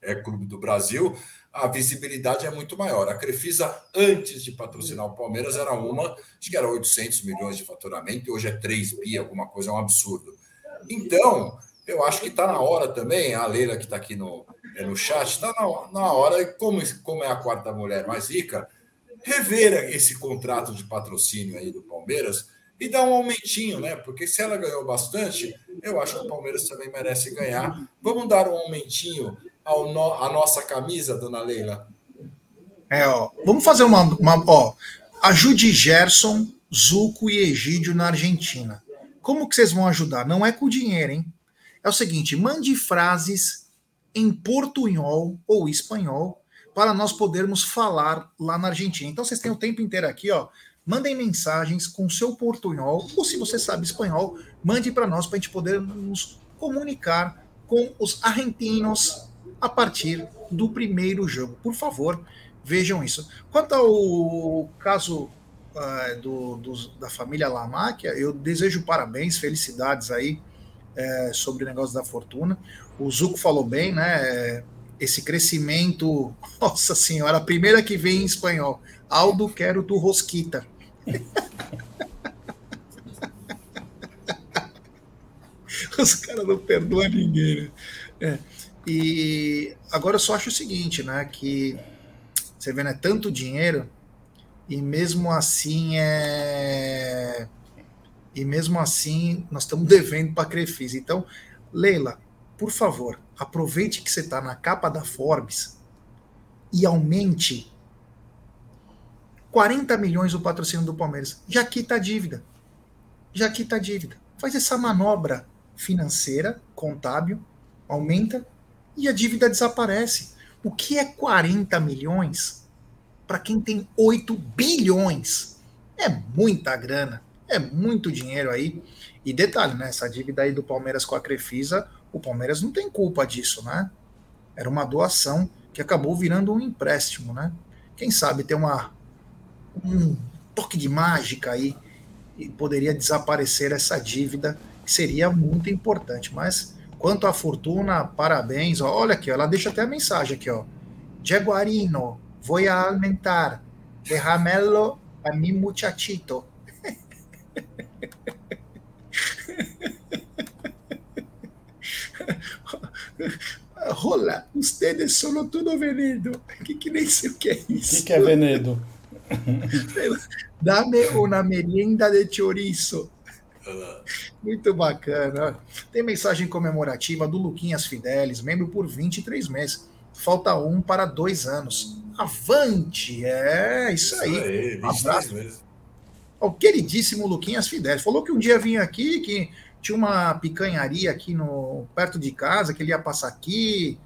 é, clube do Brasil, a visibilidade é muito maior. A Crefisa, antes de patrocinar o Palmeiras, era uma, acho que era 800 milhões de faturamento, e hoje é 3 bi, alguma coisa, é um absurdo. Então, eu acho que está na hora também, a Leila que está aqui no, é, no chat, está na, na hora, como, como é a quarta mulher mais rica, rever esse contrato de patrocínio aí do Palmeiras e dar um aumentinho, né? Porque se ela ganhou bastante, eu acho que o Palmeiras também merece ganhar. Vamos dar um aumentinho ao no, à nossa camisa, dona Leila? É, ó, vamos fazer uma, uma ó, ajude Gerson, Zuco e Egídio na Argentina. Como que vocês vão ajudar? Não é com dinheiro, hein? É o seguinte, mande frases em portunhol ou espanhol para nós podermos falar lá na Argentina. Então vocês têm o tempo inteiro aqui, ó. Mandem mensagens com seu portunhol, ou se você sabe espanhol, mande para nós para a gente poder nos comunicar com os argentinos a partir do primeiro jogo. Por favor, vejam isso. Quanto ao caso uh, do, do, da família Lamáquia, eu desejo parabéns, felicidades aí é, sobre o negócio da fortuna. O Zuco falou bem, né? Esse crescimento, nossa senhora, a primeira que vem em espanhol. Aldo, quero tu rosquita. Os caras não perdoam ninguém, né? É. E agora eu só acho o seguinte, né? Que você vê, né? Tanto dinheiro e mesmo assim é e mesmo assim nós estamos devendo para a Crefisa. Então, Leila, por favor, aproveite que você está na capa da Forbes e aumente 40 milhões o patrocínio do Palmeiras. Já quita a dívida. Já quita a dívida. Faz essa manobra financeira, contábil, aumenta e a dívida desaparece. O que é 40 milhões para quem tem 8 bilhões? É muita grana, é muito dinheiro aí. E detalhe, né? Essa dívida aí do Palmeiras com a Crefisa, o Palmeiras não tem culpa disso, né? Era uma doação que acabou virando um empréstimo, né? Quem sabe ter uma um toque de mágica aí e poderia desaparecer essa dívida, que seria muito importante. Mas quanto à fortuna, parabéns. Olha aqui, ela deixa até a mensagem aqui, ó. Jaguarino, vou aumentar. Derramelo a mi muchachito. Rola, ustedes são tudo venedo. Que, que nem sei o que é isso. O que, que é venedo? Dame uma merienda de chouriço. Muito bacana. Tem mensagem comemorativa do Luquinhas Fidelis, membro por 23 meses. Falta um para dois anos. Avante! É, isso, isso aí. aí Abraço. O queridíssimo Luquinhas Fidelis. Falou que um dia vinha aqui, que tinha uma picanharia aqui no perto de casa, que ele ia passar aqui.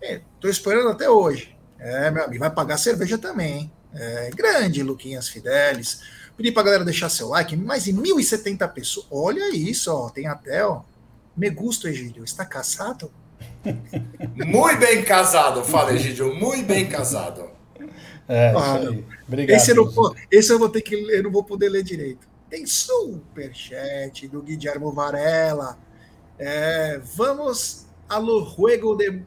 Estou é, esperando até hoje. É, meu amigo, vai pagar cerveja também, hein? É, grande Luquinhas Fidelis. Pedi pra galera deixar seu like, mais de 1.070 pessoas. Olha isso, ó. Tem até, ó. Me gusta, Egídio. Está casado? Muito bem casado, fala, Egídio. Muito bem casado. É, ah, Obrigado. Esse eu, não, esse eu vou ter que ler, eu não vou poder ler direito. Tem superchat do Guilherme Varela. É, vamos a lo juego de.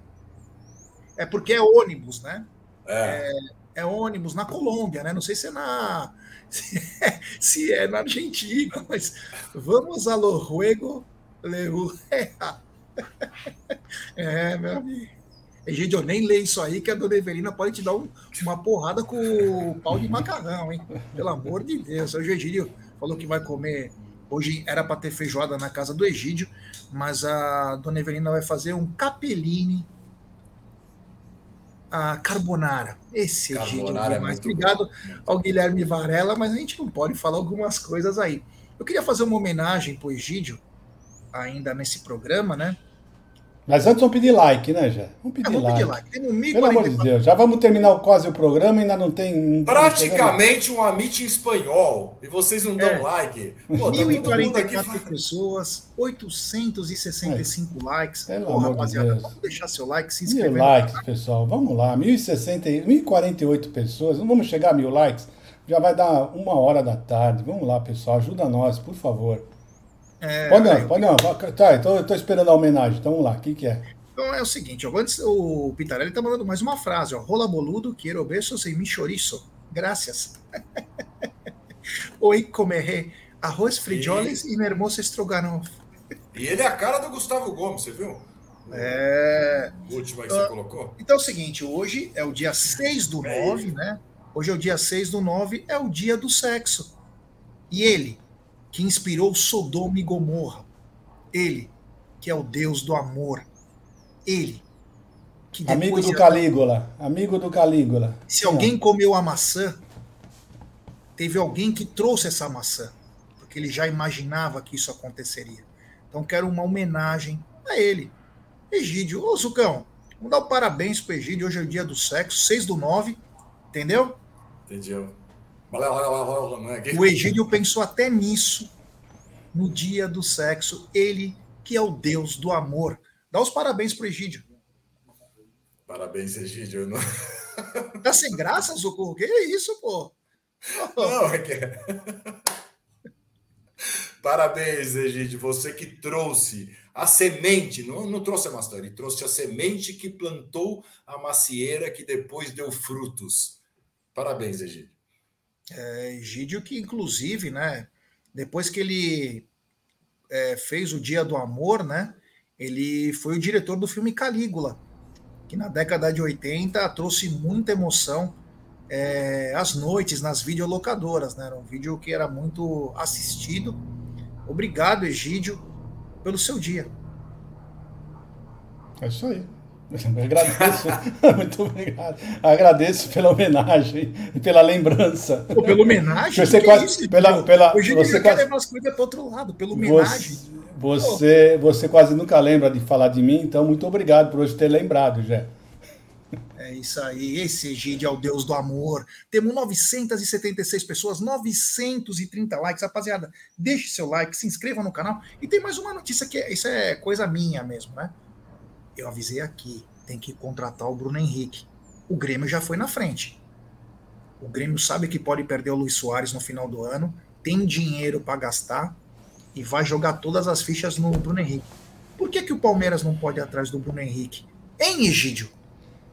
É porque é ônibus, né? É. é é ônibus na Colômbia, né? Não sei se é na se é, se é na Argentina, mas vamos a lo juego É, meu amigo. Gente, eu nem leio isso aí, que a dona Evelina pode te dar um, uma porrada com o pau de macarrão, hein? Pelo amor de Deus. O Egídio falou que vai comer. Hoje era para ter feijoada na casa do Egídio, mas a dona Evelina vai fazer um capelline a carbonara. Esse carbonara é mais. Obrigado ao Guilherme Varela, mas a gente não pode falar algumas coisas aí. Eu queria fazer uma homenagem para o Egídio, ainda nesse programa, né? Mas antes vamos pedir like, né, já? Vamos pedir, é, vamos like. pedir like. Tem um Pelo amor de Deus, já vamos terminar quase o programa, ainda não tem. Praticamente um amit em espanhol. E vocês não dão é. like. Pô, 1.044 tá pessoas, 865 é. likes. Pelo Pô, rapaziada, de vamos deixar seu like, se inscrever. Mil likes, pessoal. Vamos lá. 1.060, 1.048 pessoas. Não vamos chegar a mil likes. Já vai dar uma hora da tarde. Vamos lá, pessoal. Ajuda nós, por favor. É, pode não, pode não. Tá, então eu tô esperando a homenagem. Então vamos lá, o que, que é? Então é o seguinte, ó, antes o Pitarelli tá mandando mais uma frase, ó. Rola boludo, quiero besos e mi chorizo. Graças. Oi, comeré arroz frijoles e, e hermoso estrogonofe. E ele é a cara do Gustavo Gomes, você viu? É. O último aí que você colocou? Então é o seguinte, hoje é o dia 6 do 9, né? Hoje é o dia 6 do 9, é o dia do sexo. E ele, que inspirou Sodoma e Gomorra. Ele, que é o Deus do amor. Ele, que Amigo do Calígula. Amigo do Calígula. Se Sim. alguém comeu a maçã, teve alguém que trouxe essa maçã, porque ele já imaginava que isso aconteceria. Então quero uma homenagem a ele. Egídio, ô Zucão, vamos dar o um parabéns pro Egídio, hoje é o dia do sexo, 6 do 9, entendeu? Entendeu. O Egídio pensou até nisso no dia do sexo. Ele, que é o Deus do amor. Dá os parabéns para o Egídio. Parabéns, Egídio. Não... Tá sem graça, Socorro? Que é isso, pô? Não, é que... Parabéns, Egídio. Você que trouxe a semente, não, não trouxe a maçã, ele trouxe a semente que plantou a macieira que depois deu frutos. Parabéns, Egídio. É, Egídio que, inclusive, né, depois que ele é, fez o Dia do Amor, né, ele foi o diretor do filme Calígula, que na década de 80 trouxe muita emoção é, às noites nas videolocadoras, né, era um vídeo que era muito assistido. Obrigado, Egídio, pelo seu dia. É isso aí. Agradeço, muito obrigado. Agradeço pela homenagem e pela lembrança. Pô, pela homenagem? Você quase, é isso, pela, pela, Hoje você quase, levar as coisas para outro lado, pela homenagem. Você, você quase nunca lembra de falar de mim, então muito obrigado por hoje ter lembrado, Jé. É isso aí, esse Egídio é o Deus do amor. Temos 976 pessoas, 930 likes. Rapaziada, deixe seu like, se inscreva no canal. E tem mais uma notícia que é, isso é coisa minha mesmo, né? Eu avisei aqui, tem que contratar o Bruno Henrique. O Grêmio já foi na frente. O Grêmio sabe que pode perder o Luiz Soares no final do ano, tem dinheiro para gastar e vai jogar todas as fichas no Bruno Henrique. Por que, que o Palmeiras não pode ir atrás do Bruno Henrique? Hein, Egídio?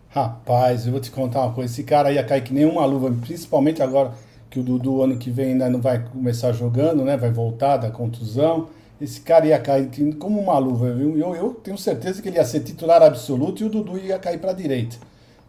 Rapaz, eu vou te contar uma coisa. Esse cara ia cair que nem uma luva, principalmente agora que o Dudu ano que vem ainda não vai começar jogando, né? Vai voltar da contusão. Esse cara ia cair como uma luva, viu? Eu, eu tenho certeza que ele ia ser titular absoluto e o Dudu ia cair para a direita.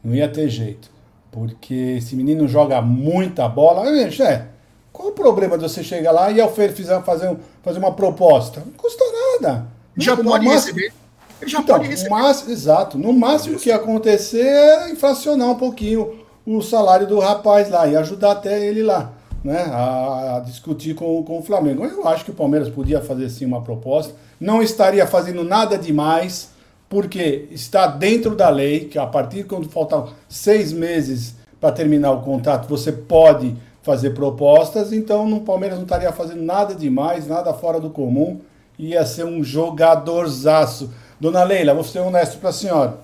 Não ia ter jeito. Porque esse menino joga muita bola. É, qual o problema de você chegar lá e oferecer, fazer, um, fazer uma proposta? Não custa nada. Já pode máximo... receber. Ele já então, pode receber. Mas, exato. No máximo que ia acontecer é inflacionar um pouquinho o salário do rapaz lá e ajudar até ele lá né, a, a, discutir com, com o Flamengo. Eu acho que o Palmeiras podia fazer sim uma proposta, não estaria fazendo nada demais, porque está dentro da lei, que a partir quando faltam seis meses para terminar o contrato, você pode fazer propostas, então o Palmeiras não estaria fazendo nada demais, nada fora do comum, ia ser um jogadorzaço. Dona Leila, vou ser honesto para a senhora.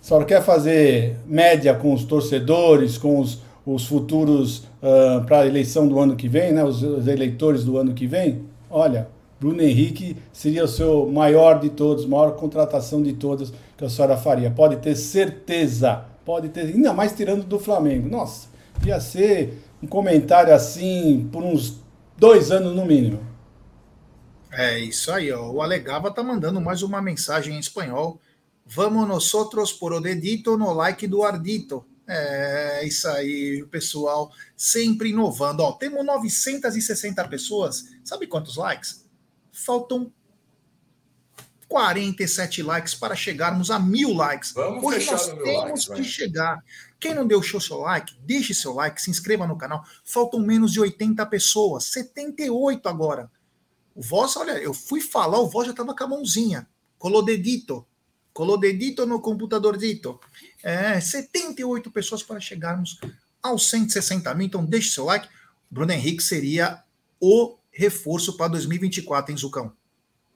A senhora quer fazer média com os torcedores, com os, os futuros uh, ah, para a eleição do ano que vem, né, os, os, eleitores do ano que vem, olha, Bruno Henrique seria o seu maior de todos, maior contratação de todas que a senhora faria. Pode ter certeza, pode ter, ainda mais tirando do Flamengo. Nossa, ia ser um comentário assim por uns dois anos no mínimo. É isso aí, ó. O Alegava tá mandando mais uma mensagem em espanhol. Vamos nosotros por o dedito no like do Ardito. É isso aí, o pessoal sempre inovando. Ó, temos 960 pessoas. Sabe quantos likes? Faltam 47 likes para chegarmos a mil likes. Vamos Hoje nós temos que chegar. Quem não deixou seu like, deixe seu like, se inscreva no canal. Faltam menos de 80 pessoas, 78 agora. O Voz, olha, eu fui falar, o Voz já estava com a mãozinha. Colodedito. Colodedito no computadorzito. É, 78 pessoas para chegarmos aos 160 mil. Então, deixe seu like. Bruno Henrique seria o reforço para 2024, hein, Zucão?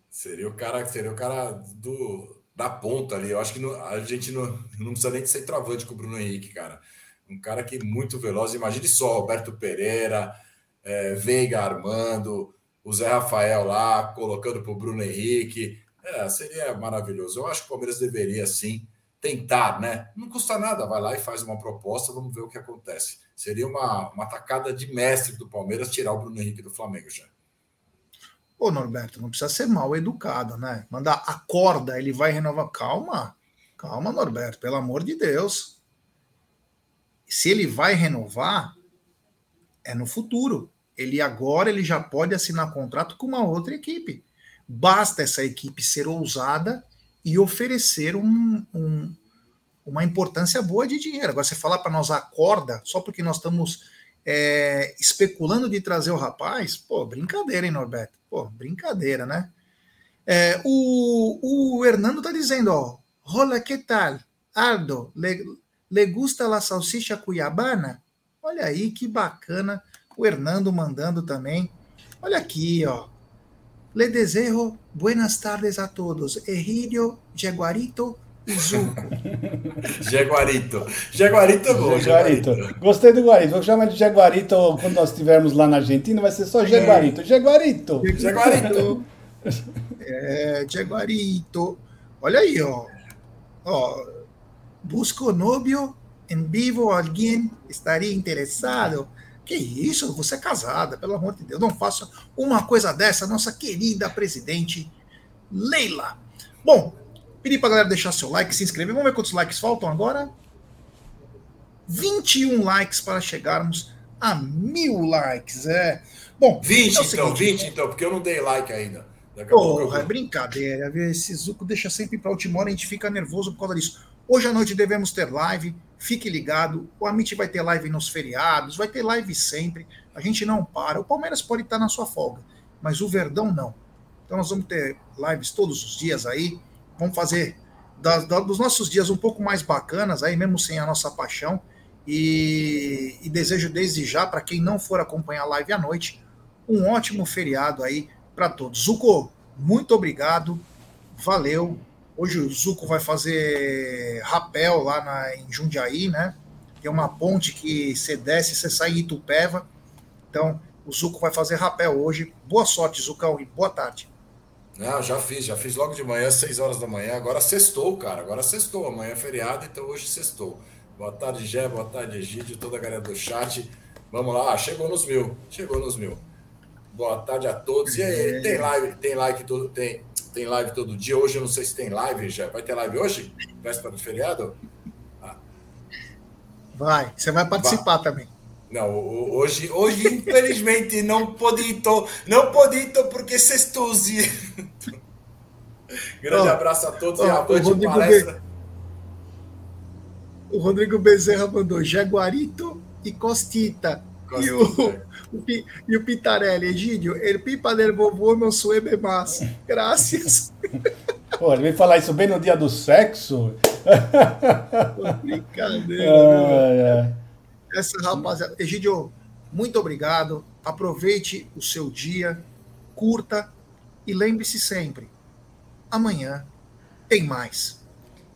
Seria o cara, seria o cara do, da ponta ali. Eu acho que a gente não, não precisa nem de ser travante com o Bruno Henrique, cara. Um cara que é muito veloz. Imagine só, Roberto Pereira, é, Veiga Armando, o Zé Rafael lá, colocando para o Bruno Henrique. É, seria maravilhoso. Eu acho que o Palmeiras deveria, sim, tentar, né? Não custa nada, vai lá e faz uma proposta, vamos ver o que acontece. Seria uma, uma tacada de mestre do Palmeiras tirar o Bruno Henrique do Flamengo já. Ô, Norberto, não precisa ser mal educado, né? Mandar a corda, ele vai renovar. Calma, calma, Norberto, pelo amor de Deus. Se ele vai renovar, é no futuro. Ele agora ele já pode assinar contrato com uma outra equipe. Basta essa equipe ser ousada e oferecer um, um, uma importância boa de dinheiro. Agora, você falar para nós acorda só porque nós estamos é, especulando de trazer o rapaz, pô, brincadeira, hein, Norberto? Pô, brincadeira, né? É, o, o Hernando tá dizendo, ó, Rola, que tal? Aldo, le, le gusta la salsicha cuiabana? Olha aí, que bacana. O Hernando mandando também. Olha aqui, ó. Le desejo buenas tardes a todos. Egidio, Jaguarito, Zuco. Jaguarito. Jaguarito é bom. Jaguarito. Gostei do Guarito. Vou chamar de Jaguarito quando nós estivermos lá na Argentina. Vai ser só Jaguarito. Jaguarito. Jaguarito. É, Jaguarito. Olha aí, ó. ó busco novio em vivo. Alguém estaria interessado? Que isso? Você é casada, pelo amor de Deus. Não faça uma coisa dessa, nossa querida presidente Leila. Bom, Pedir pra galera deixar seu like, se inscrever. Vamos ver quantos likes faltam agora. 21 likes para chegarmos a mil likes. É. Bom, 20 é então, 20 então, porque eu não dei like ainda. Porra, eu... é brincadeira. Esse Zuco deixa sempre para última hora, a gente fica nervoso por causa disso. Hoje à noite devemos ter live, fique ligado. O Amit vai ter live nos feriados, vai ter live sempre. A gente não para. O Palmeiras pode estar na sua folga, mas o Verdão não. Então nós vamos ter lives todos os dias aí vamos fazer das, dos nossos dias um pouco mais bacanas, aí mesmo sem a nossa paixão. E, e desejo desde já, para quem não for acompanhar a live à noite, um ótimo feriado aí para todos. Zuko, muito obrigado, valeu. Hoje o Zuko vai fazer rapel lá na, em Jundiaí, né? Tem uma ponte que você desce, você sai em Itupeva. Então, o Zuco vai fazer rapel hoje. Boa sorte, Zucão, e boa tarde. Não, já fiz, já fiz logo de manhã, 6 horas da manhã. Agora sextou, cara. Agora sextou. Amanhã é feriado, então hoje sextou. Boa tarde, Gé. Boa tarde, Egídio. Toda a galera do chat. Vamos lá. chegou nos mil. Chegou nos mil. Boa tarde a todos. E aí, tem live, tem like todo, tem, tem live todo dia. Hoje eu não sei se tem live, já. Vai ter live hoje? Véspera do feriado? Ah. Vai. Você vai participar vai. também. Não, hoje, hoje infelizmente não podito, não podito porque sextuzi. Grande oh, abraço a todos oh, e avante palestra. Be... O Rodrigo Bezerra mandou Jaguarito e Costita. E, o, o, e o Pitarelli, Egídio, ele pipa del vovô não suebe mais. Graças. Pô, ele veio falar isso bem no dia do sexo. brincadeira. Ah, é essa rapaziada. Egidio, muito obrigado. Aproveite o seu dia, curta e lembre-se sempre: amanhã tem mais.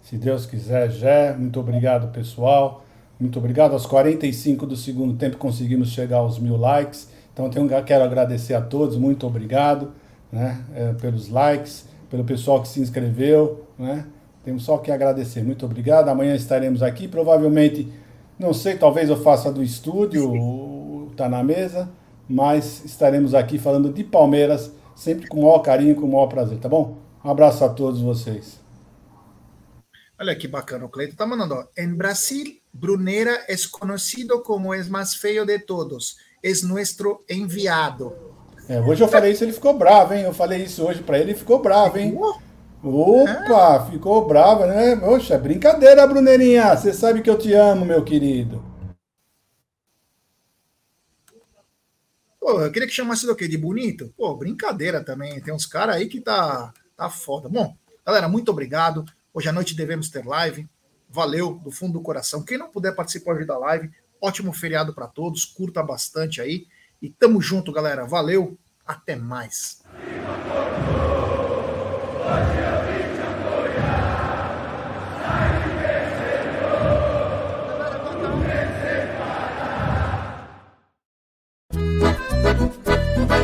Se Deus quiser, Jé. Muito obrigado, pessoal. Muito obrigado. Aos 45 do segundo tempo conseguimos chegar aos mil likes. Então tenho, quero agradecer a todos, muito obrigado né, é, pelos likes, pelo pessoal que se inscreveu. Né? Temos só que agradecer. Muito obrigado. Amanhã estaremos aqui, provavelmente não sei, talvez eu faça do estúdio, tá na mesa, mas estaremos aqui falando de Palmeiras, sempre com o maior carinho, com o maior prazer, tá bom? Um abraço a todos vocês. Olha que bacana, o Cleito tá mandando, ó. Em Brasil, Brunera é conhecido como o mais feio de todos. É nosso enviado. É, hoje eu falei isso, ele ficou bravo, hein? Eu falei isso hoje para ele, ele ficou bravo, hein? Opa, é. ficou brava, né? Poxa, brincadeira, Bruneirinha. Você sabe que eu te amo, meu querido. Pô, eu queria que chamasse do quê? De bonito? Pô, brincadeira também. Tem uns caras aí que tá, tá foda. Bom, galera, muito obrigado. Hoje à noite devemos ter live. Valeu, do fundo do coração. Quem não puder participar hoje da live, ótimo feriado para todos. Curta bastante aí. E tamo junto, galera. Valeu. Até mais.